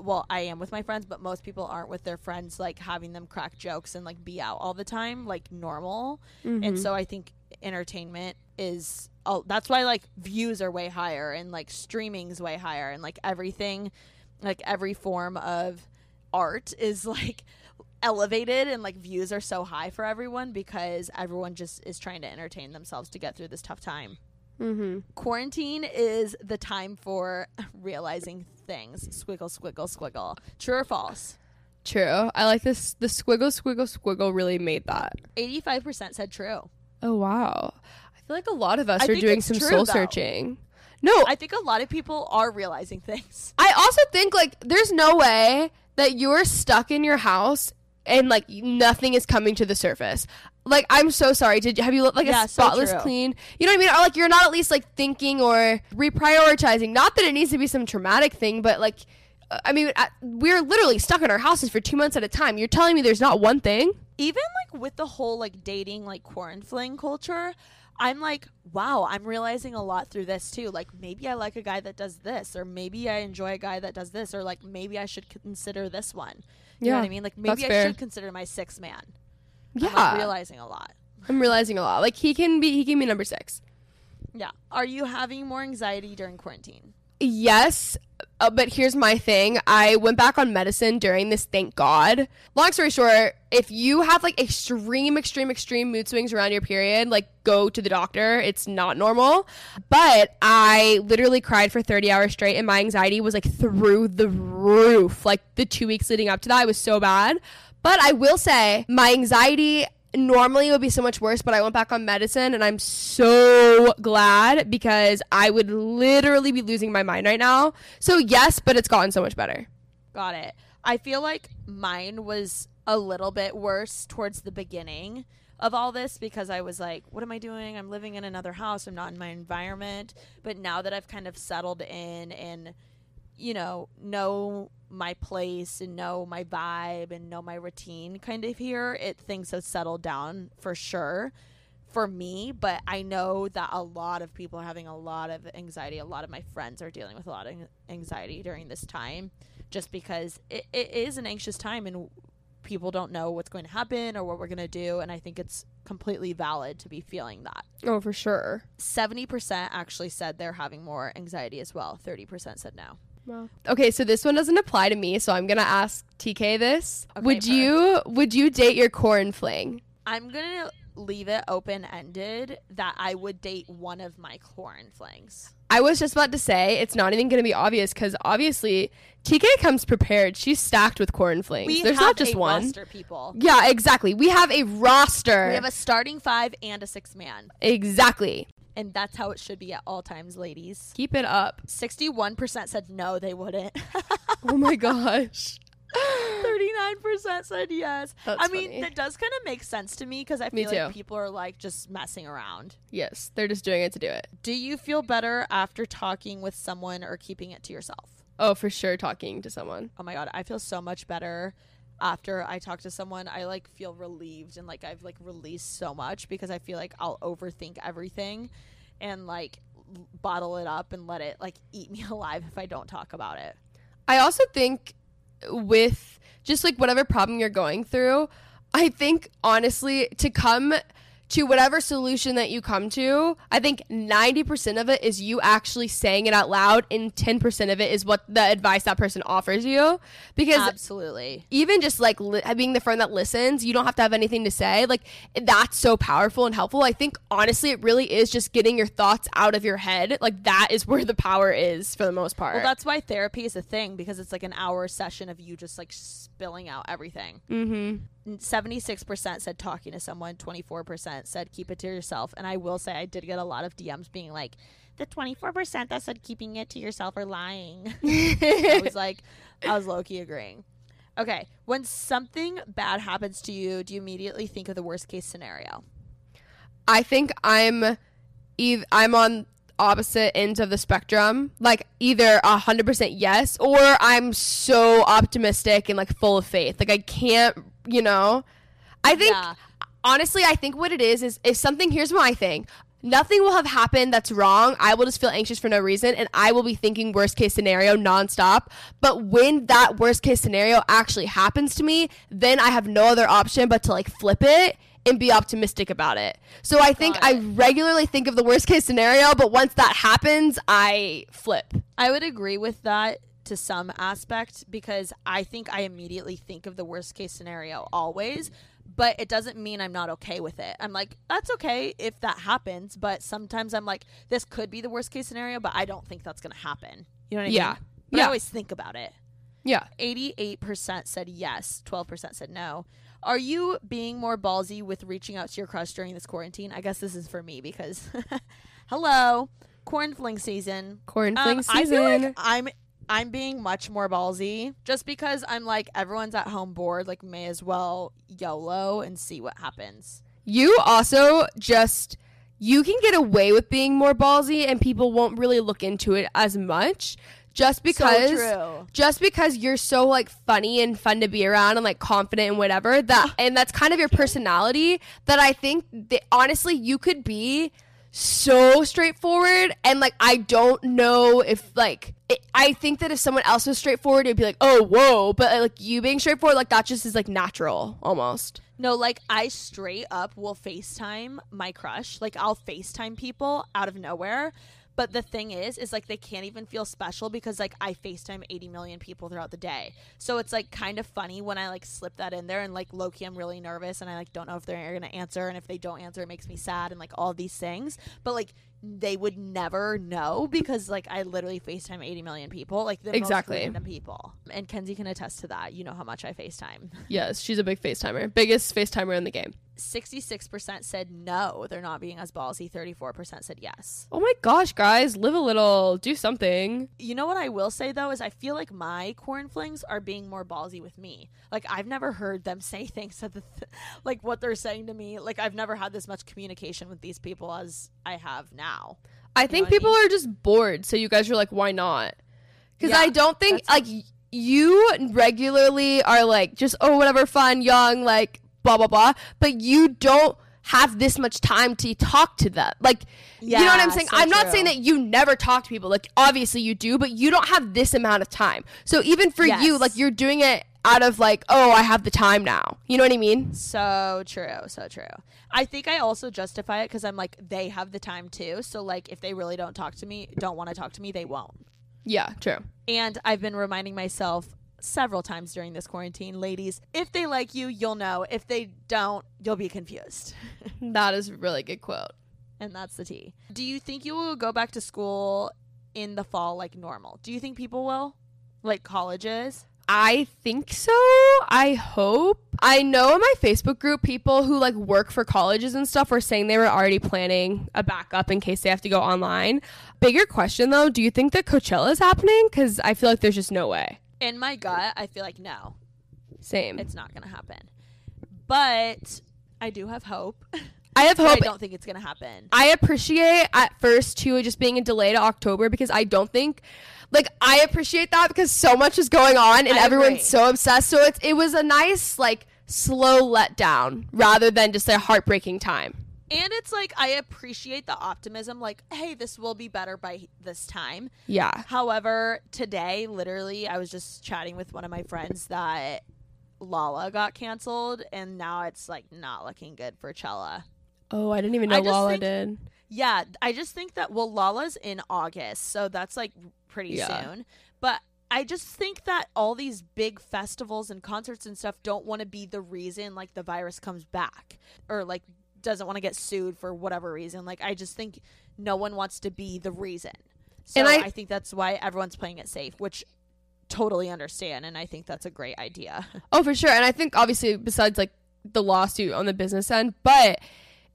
well, I am with my friends, but most people aren't with their friends like having them crack jokes and like be out all the time like normal. And mm-hmm. so I think entertainment is oh that's why like views are way higher and like streaming's way higher and like everything like every form of art is like elevated and like views are so high for everyone because everyone just is trying to entertain themselves to get through this tough time. Mm-hmm. Quarantine is the time for realizing things. Squiggle, squiggle, squiggle. True or false? True. I like this. The squiggle, squiggle, squiggle really made that. 85% said true. Oh wow! I feel like a lot of us I are doing some true, soul though. searching. No, I think a lot of people are realizing things. I also think like there's no way that you're stuck in your house and like nothing is coming to the surface. Like I'm so sorry. Did you have you looked like Yeah, a spotless true. clean? You know what I mean? Or like you're not at least like thinking or reprioritizing. Not that it needs to be some traumatic thing, but like uh, I mean, we're literally stuck in our houses for two months at a time. You're telling me there's not one thing? Even like with the whole like dating like quarantine culture, I'm like, wow, I'm realizing a lot through this too. Like maybe I like a guy that does this, or maybe I enjoy a guy that does this, or like maybe I should consider this one. You know Yeah, what I mean? Like maybe I fair. should consider my sixth man. Yeah, I'm like, realizing a lot. I'm realizing a lot. Like he can be, he can be number six. Yeah. Are you having more anxiety during quarantine? Yes, uh, but here's my thing. I went back on medicine during this, thank God. Long story short, if you have like extreme, extreme, extreme mood swings around your period, like go to the doctor. It's not normal. But I literally cried for 30 hours straight, and my anxiety was like through the roof. Like the two weeks leading up to that, it was so bad. But I will say, my anxiety normally it would be so much worse, but I went back on medicine and I'm so glad because I would literally be losing my mind right now. So, yes, but it's gotten so much better. Got it. I feel like mine was a little bit worse towards the beginning of all this because I was like, what am I doing? I'm living in another house. I'm not in my environment. But now that I've kind of settled in and, you know, know my place and know my vibe and know my routine kind of here, it things have settled down for sure for me, but I know that a lot of people are having a lot of anxiety. A lot of my friends are dealing with a lot of anxiety during this time just because it, it is an anxious time and people don't know what's going to happen or what we're going to do. And I think it's completely valid to be feeling that. Oh, for sure. 70% actually said they're having more anxiety as well, 30% said no. Well. Okay, so this one doesn't apply to me, so I'm gonna ask TK this. Okay, would you would you date your corn fling? I'm gonna leave it open ended that I would date one of my corn flings. I was just about to say it's not even going to be obvious because obviously TK comes prepared. She's stacked with corn flings. We There's not just a one. roster, people. Yeah, exactly. We have a roster. We have a starting five and a six man. exactly. And that's how it should be at all times, ladies. Keep it up. 61% said no, they wouldn't. Oh my gosh. 39% said yes. That's I mean, funny. that does kind of make sense to me because I feel like people are like just messing around. Yes, they're just doing it to do it. Do you feel better after talking with someone or keeping it to yourself? Oh, for sure, talking to someone. Oh my god, I feel so much better after I talk to someone. I like feel relieved and like I've like released so much because I feel like I'll overthink everything and like bottle it up and let it like eat me alive if I don't talk about it. I also think with just like whatever problem you're going through, I think honestly to come to whatever solution that you come to, I think 90% of it is you actually saying it out loud and 10% of it is what the advice that person offers you because Absolutely. even just like li- being the friend that listens, you don't have to have anything to say. Like that's so powerful and helpful. I think honestly, it really is just getting your thoughts out of your head. Like that is where the power is for the most part. Well, that's why therapy is a thing because it's like an hour session of you just like spilling out everything. mm-hmm. 76% said talking to someone, 24% said keep it to yourself. And I will say, I did get a lot of DMs being like, the 24% that said keeping it to yourself are lying. I was like, I was low key agreeing. Okay. When something bad happens to you, do you immediately think of the worst case scenario? I think I'm, eith- I'm on opposite ends of the spectrum. Like either a hundred percent yes, or I'm so optimistic and like full of faith. Like I can't, you know. I think Yeah. Honestly, I think what it is is if something. Here's my thing. Nothing will have happened that's wrong. I will just feel anxious for no reason, and I will be thinking worst case scenario nonstop. But when that worst case scenario actually happens to me, then I have no other option but to like flip it and be optimistic about it. So I think I regularly think of the worst case scenario, but once that happens, I flip. I would agree with that to some aspect because I think I immediately think of the worst case scenario always, but it doesn't mean I'm not okay with it. I'm like, that's okay if that happens, but sometimes I'm like, this could be the worst case scenario, but I don't think that's going to happen. You know what I Yeah. mean? But I always think about it. Yeah. 88% said yes, 12% said no. Are you being more ballsy with reaching out to your crush during this quarantine? I guess this is for me because, hello, corn fling season. Corn fling Um, I feel season. like I'm I'm being much more ballsy just because I'm like everyone's at home bored, like may as well YOLO and see what happens. You also just you can get away with being more ballsy and people won't really look into it as much just because true. just because you're so like funny and fun to be around and like confident and whatever that and that's kind of your personality that I think that honestly you could be so straightforward and like I don't know if like it, I think that if someone else was straightforward it'd be like oh whoa but like you being straightforward like that just is like natural almost No, like I straight up will FaceTime my crush. Like I'll FaceTime people out of nowhere. But the thing is, is like they can't even feel special because like I FaceTime 80 million people throughout the day. So it's like kind of funny when I like slip that in there and like low key I'm really nervous and I like don't know if they're gonna answer and if they don't answer it makes me sad and like all these things. But like they would never know because like I literally FaceTime 80 million people, like the Exactly. most random people. And Kenzie can attest to that. You know how much I FaceTime. Yes, she's a big FaceTimer. Biggest FaceTimer in the game. 66% said no, they're not being as ballsy. 34% said yes. Oh my gosh, guys, live a little, do something. You know what I will say though is I feel like my corn flings are being more ballsy with me. Like I've never heard them say things to the th- like what they're saying to me. Like I've never had this much communication with these people as I have now. I think what I people are just bored, so you guys are like, why not? Because Yeah, I don't think like you regularly are like just oh whatever fun young like blah blah blah, but you don't have this much time to talk to them. Like you know what I'm saying? so I'm not true. saying that you never talk to people. Like obviously you do, but you don't have this amount of time. So even for you, like you're doing it out of like oh I have the time now. You know what I mean? So true, so true. I think I also justify it because I'm like they have the time too. So like if they really don't talk to me, don't want to talk to me, they won't. Yeah, true. And I've been reminding myself several times during this quarantine, ladies, if they like you, you'll know. If they don't, you'll be confused. That is a really good quote. and that's the tea. Do you think you will go back to school in the fall like normal? Do you think people will? Like colleges? I think so. I hope. I know in my Facebook group, people who like work for colleges and stuff were saying they were already planning a backup in case they have to go online. Bigger question though, do you think that Coachella is happening? Because I feel like there's just no way. In my gut, I feel like no, Same. it's not going to happen. But I do have hope. I have hope. I don't think it's going to happen. I appreciate at first too just being a delay to October because I don't think like I appreciate that because so much is going on and I everyone's agree. so obsessed. So it's it was a nice like slow letdown rather than just a heartbreaking time. And it's like I appreciate the optimism like hey, this will be better by this time. Yeah. However, today, literally, I was just chatting with one of my friends that Lolla got canceled, and now it's like not looking good for Chella. Oh, I didn't even know Lolla think- did. Yeah, I just think that well, Lolla's in August, so that's like pretty Yeah. soon. But I just think that all these big festivals and concerts and stuff don't want to be the reason like the virus comes back or like doesn't want to get sued for whatever reason. Like I just think no one wants to be the reason. So And I, I- think that's why everyone's playing it safe, which totally understand and I think that's a great idea. Oh, for sure. And I think obviously besides like the lawsuit on the business end, but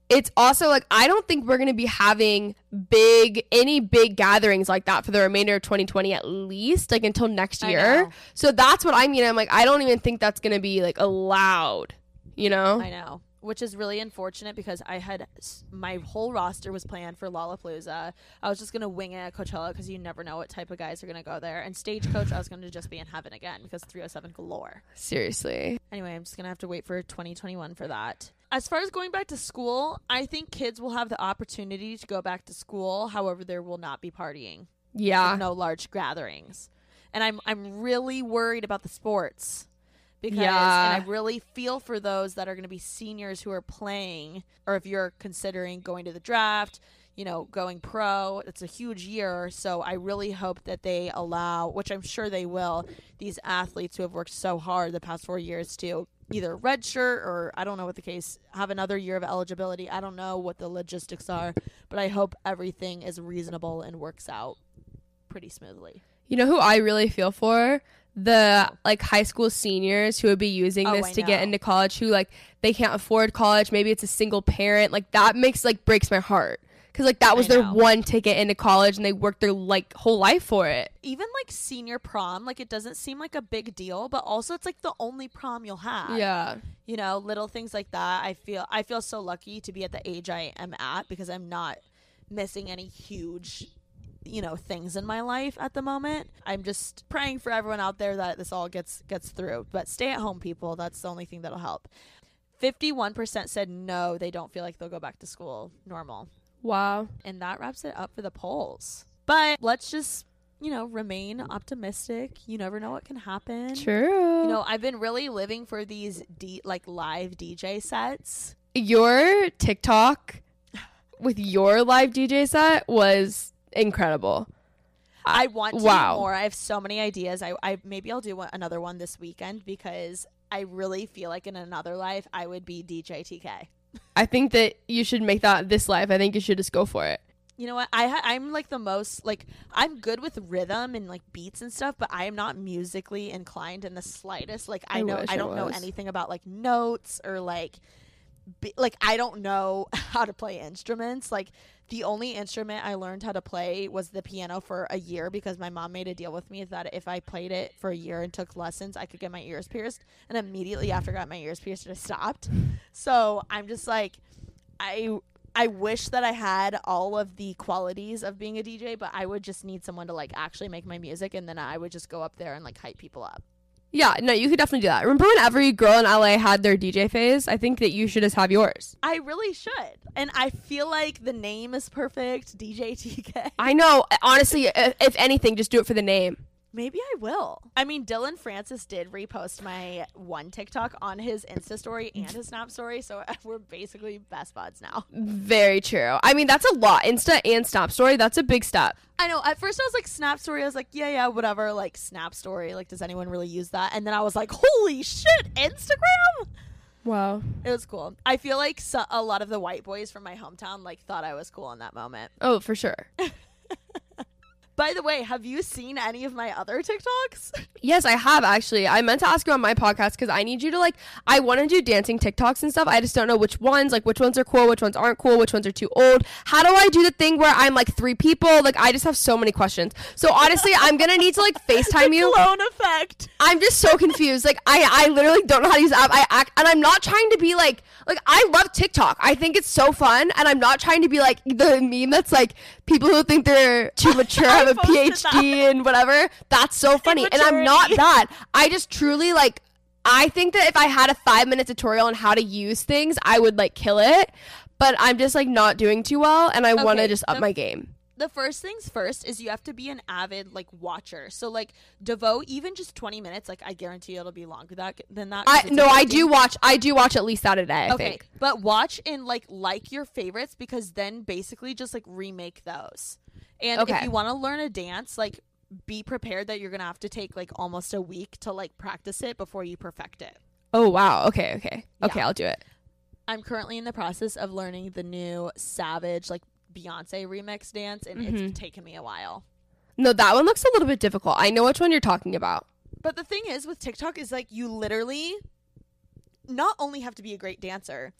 it's also like I don't think we're going to be having big any big gatherings like that for the remainder of 2020 at least like until next year. So that's what I mean. I'm like I don't even think that's going to be like allowed, you know? I know, which is really unfortunate because I had my whole roster was planned for Lollapalooza. I was just gonna wing it at Coachella because you never know what type of guys are gonna go there. And Stagecoach, I was gonna just be in heaven again because 307 galore. Seriously. Anyway, I'm just gonna have to wait for 2021 for that. As far as going back to school, I think kids will have the opportunity to go back to school. However, there will not be partying. Yeah. No large gatherings. And I'm I'm really worried about the sports. Because Yeah. and I really feel for those that are going to be seniors who are playing or if you're considering going to the draft, you know, going pro. It's a huge year, so I really hope that they allow, which I'm sure they will, these athletes who have worked so hard the past 4 years to either redshirt or I don't know what the case, have another year of eligibility. I don't know what the logistics are, but I hope everything is reasonable and works out pretty smoothly. You know who I really feel for? The like high school seniors who would be using Oh, this I to get into college who like they can't afford college, maybe it's a single parent. Like that makes like breaks my heart. Cuz like that was their know. one ticket into college and they worked their like whole life for it. Even like senior prom, like it doesn't seem like a big deal, but also it's like the only prom you'll have. Yeah. You know, little things like that. I feel I feel so lucky to be at the age I am at because I'm not missing any huge you know things in my life at the moment i'm just praying for everyone out there that this all gets gets through but stay at home people that's the only thing that'll help 51% said no they don't feel like they'll go back to school normal Wow. and that wraps it up for the polls. But let's just, you know, remain optimistic. You never know what can happen. True. You know, I've been really living for these D- like live DJ sets. your TikTok with your live DJ set was incredible. I want to wow. do more. I have so many ideas. I, I maybe I'll do one, another one this weekend because I really feel like in another life I would be DJ TK. I think that you should make that this life. I think you should just go for it. You know what? I ha- I'm like the most like I'm good with rhythm and like beats and stuff, but I am not musically inclined in the slightest. Like I, I know I don't know anything about like notes or like be, like I don't know how to play instruments. Like the only instrument I learned how to play was the piano for a year because my mom made a deal with me that if I played it for a year and took lessons, I could get my ears pierced. And immediately after I got my ears pierced, I stopped. So I'm just like, I I wish that I had all of the qualities of being a DJ, but I would just need someone to like actually make my music, and then I would just go up there and like hype people up. Yeah, no, you could definitely do that. Remember when every girl in LA had their DJ phase? I think that you should just have yours. I really should. And I feel like the name is perfect, DJ TK. I know. Honestly, if, if anything, just do it for the name. Maybe I will. I mean, Dillon Francis did repost my one TikTok on his Insta story and his Snap story, so we're basically best buds now. Very true. I mean, that's a lot. Insta and Snap story, that's a big step. I know. At first, I was like, Snap story. I was like, yeah, yeah, whatever. Like, Snap story. Like, does anyone really use that? And then I was like, holy shit, Instagram? Wow. It was cool. I feel like so- a lot of the white boys from my hometown like thought I was cool in that moment. Oh, for sure. By the way, have you seen any of my other TikToks? Yes, I have actually. I meant to ask you on my podcast because I need you to like. I want to do dancing TikToks and stuff. I just don't know which ones, like which ones are cool, which ones aren't cool, which ones are too old. How do I do the thing where I'm like three people? Like I just have so many questions. So honestly, I'm gonna need to like Facetime you. Clone effect. I'm just so confused. Like I, I literally don't know how to use the app. I act, and I'm not trying to be like, like I love TikTok. I think it's so fun, and I'm not trying to be like the meme that's like people who think they're too mature have a PhD that. and whatever. That's so funny, and I'm not that. I just truly like. I think that if I had a five minute tutorial on how to use things, I would like kill it. But I'm just like not doing too well, and I okay, want to just up the, my game. The first things first is you have to be an avid like watcher. So like devote even just 20 minutes. Like I guarantee it'll be longer that than that. I no, I do watch. I do watch at least that a day. I okay, think. but watch and like like your favorites because then basically just like remake those. And okay. if you want to learn a dance, like be prepared that you're gonna have to take like almost a week to like practice it before you perfect it. Oh wow. Okay. Okay. Okay. Yeah. I'll do it. I'm currently in the process of learning the new Savage like Beyonce remix dance, and mm-hmm. it's taken me a while. No, that one looks a little bit difficult. I know which one you're talking about. But the thing is with TikTok is like you literally not only have to be a great dancer,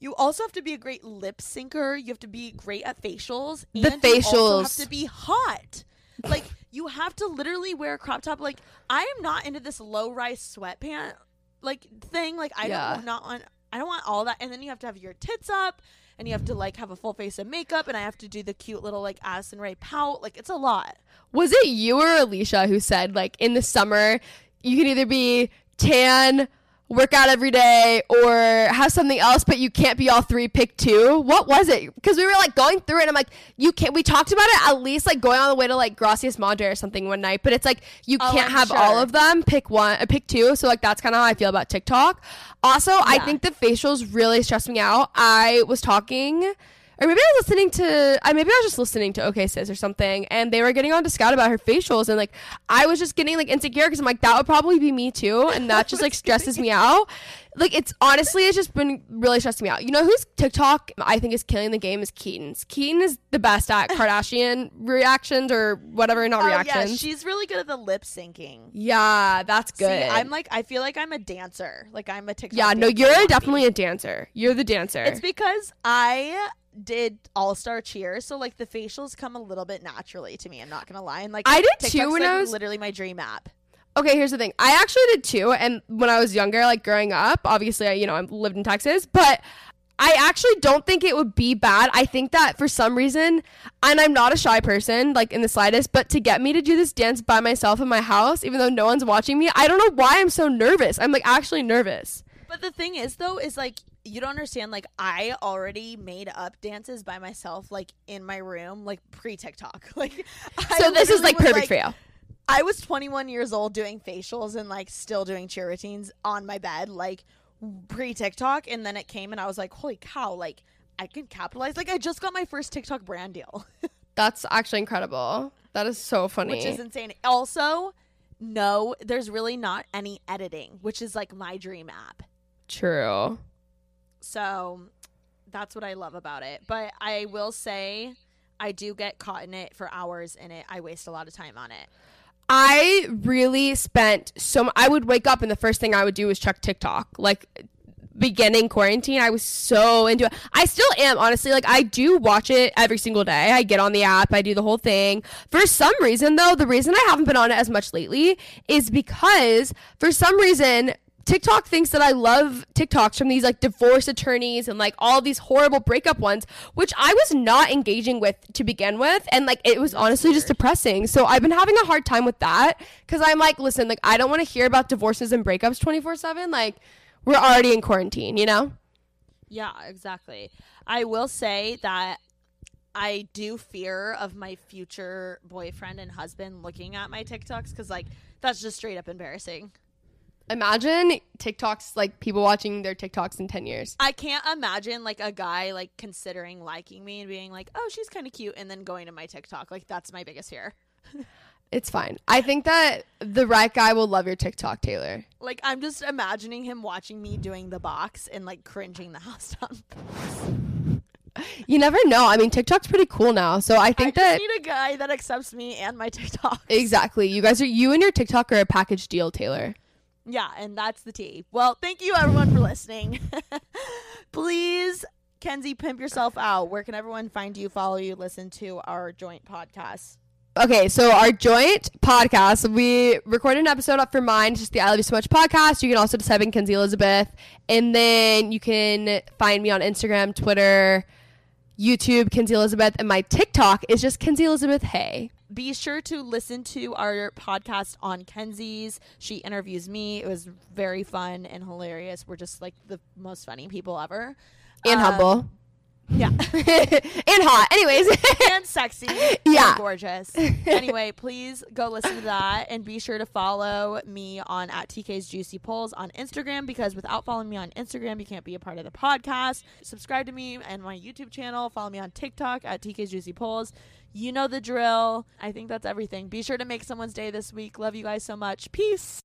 you also have to be a great lip syncer. You have to be great at facials. The facials have to be hot. Like you have to literally wear a crop top. Like I am not into this low rise sweatpant like thing. Like I yeah. don't not want. I don't want all that. And then you have to have your tits up, and you have to like have a full face of makeup, and I have to do the cute little like Addison Rae pout. Like it's a lot. Was it you or Alicia who said like in the summer you can either be tan work out every day or have something else, but you can't be all three. Pick two. What was it? Because we were like going through it. I'm like, you can't. We talked about it at least like going on the way to like Gracias Madre or something one night. But it's like you oh, can't have sure. all of them. Pick one. Uh, pick two. So like that's kind of how I feel about TikTok. Also, yeah. I think the facials really stress me out. I was talking or maybe I was listening to, I maybe I was just listening to OK Sis or something, and they were getting on to Scout about her facials, and like I was just getting like insecure because I'm like that would probably be me too, and that just like stresses me out. Like it's honestly, it's just been really stressing me out. You know who's TikTok I think is killing the game is Keaton's. Keaton is the best at Kardashian reactions or whatever, not oh, reactions. Yeah, she's really good at the lip syncing. Yeah, that's good. See, I'm like, I feel like I'm a dancer. Like I'm a TikTok. Yeah, no, you're definitely a dancer. You're the dancer. It's because I did all star cheer, so like the facials come a little bit naturally to me. I'm not gonna lie, and like I did TikTok's, too when like, I was literally my dream app. Okay, here's the thing. I actually did too, and when I was younger, like growing up, obviously, I, you know, I lived in Texas, but I actually don't think it would be bad. I think that for some reason, and I'm not a shy person, like in the slightest, but to get me to do this dance by myself in my house, even though no one's watching me, I don't know why I'm so nervous. I'm like actually nervous. But the thing is, though, is like you don't understand. Like I already made up dances by myself, like in my room, like pre TikTok. Like so, this is like perfect like, for you. I was 21 years old doing facials and like still doing cheer routines on my bed, like pre TikTok, and then it came and I was like, holy cow! Like I can capitalize. Like I just got my first TikTok brand deal. That's actually incredible. That is so funny. Which is insane. Also, no, there's really not any editing, which is like my dream app. True. So that's what I love about it. But I will say I do get caught in it for hours in it. I waste a lot of time on it. I really spent so I would wake up and the first thing I would do was check TikTok. Like beginning quarantine, I was so into it. I still am, honestly. Like, I do watch it every single day. I get on the app, I do the whole thing. For some reason, though, the reason I haven't been on it as much lately is because for some reason, TikTok thinks that I love TikToks from these like divorce attorneys and like all these horrible breakup ones, which I was not engaging with to begin with. And like it was honestly just depressing. So I've been having a hard time with that because I'm like, listen, like I don't want to hear about divorces and breakups 24 7. Like we're already in quarantine, you know? Yeah, exactly. I will say that I do fear of my future boyfriend and husband looking at my TikToks because, like, that's just straight up embarrassing. Imagine TikToks, like people watching their TikToks in 10 years. I can't imagine like a guy like considering liking me and being like, "Oh, she's kind of cute," and then going to my TikTok. Like that's my biggest fear. It's fine. I think that the right guy will love your TikTok, Taylor. Like I'm just imagining him watching me doing the box and like cringing the house down. You never know. I mean, TikTok's pretty cool now. So I think I that need a guy that accepts me and my TikTok. exactly. You guys are you and your TikTok are a package deal, Taylor. Yeah, and that's the tea. Well, thank you everyone for listening. Please, Kenzie, pimp yourself out. Where can everyone find you, follow you, listen to our joint podcast? Okay, so our joint podcast, we recorded an episode up for mine, just the I Love You So Much podcast. You can also just type in Kenzie Elizabeth. And then you can find me on Instagram, Twitter, YouTube, Kenzie Elizabeth. And my TikTok is just Kenzie Elizabeth Hey. Be sure to listen to our podcast on Kenzie's. She interviews me. It was very fun and hilarious. We're just like the most funny people ever. And Um, humble. Yeah. and hot. Anyways. and sexy. Yeah. And gorgeous. Anyway, please go listen to that and be sure to follow me on at TK's Juicy Polls on Instagram because without following me on Instagram, you can't be a part of the podcast. Subscribe to me and my YouTube channel. Follow me on TikTok at TK's Juicy Polls. You know the drill. I think that's everything. Be sure to make someone's day this week. Love you guys so much. Peace.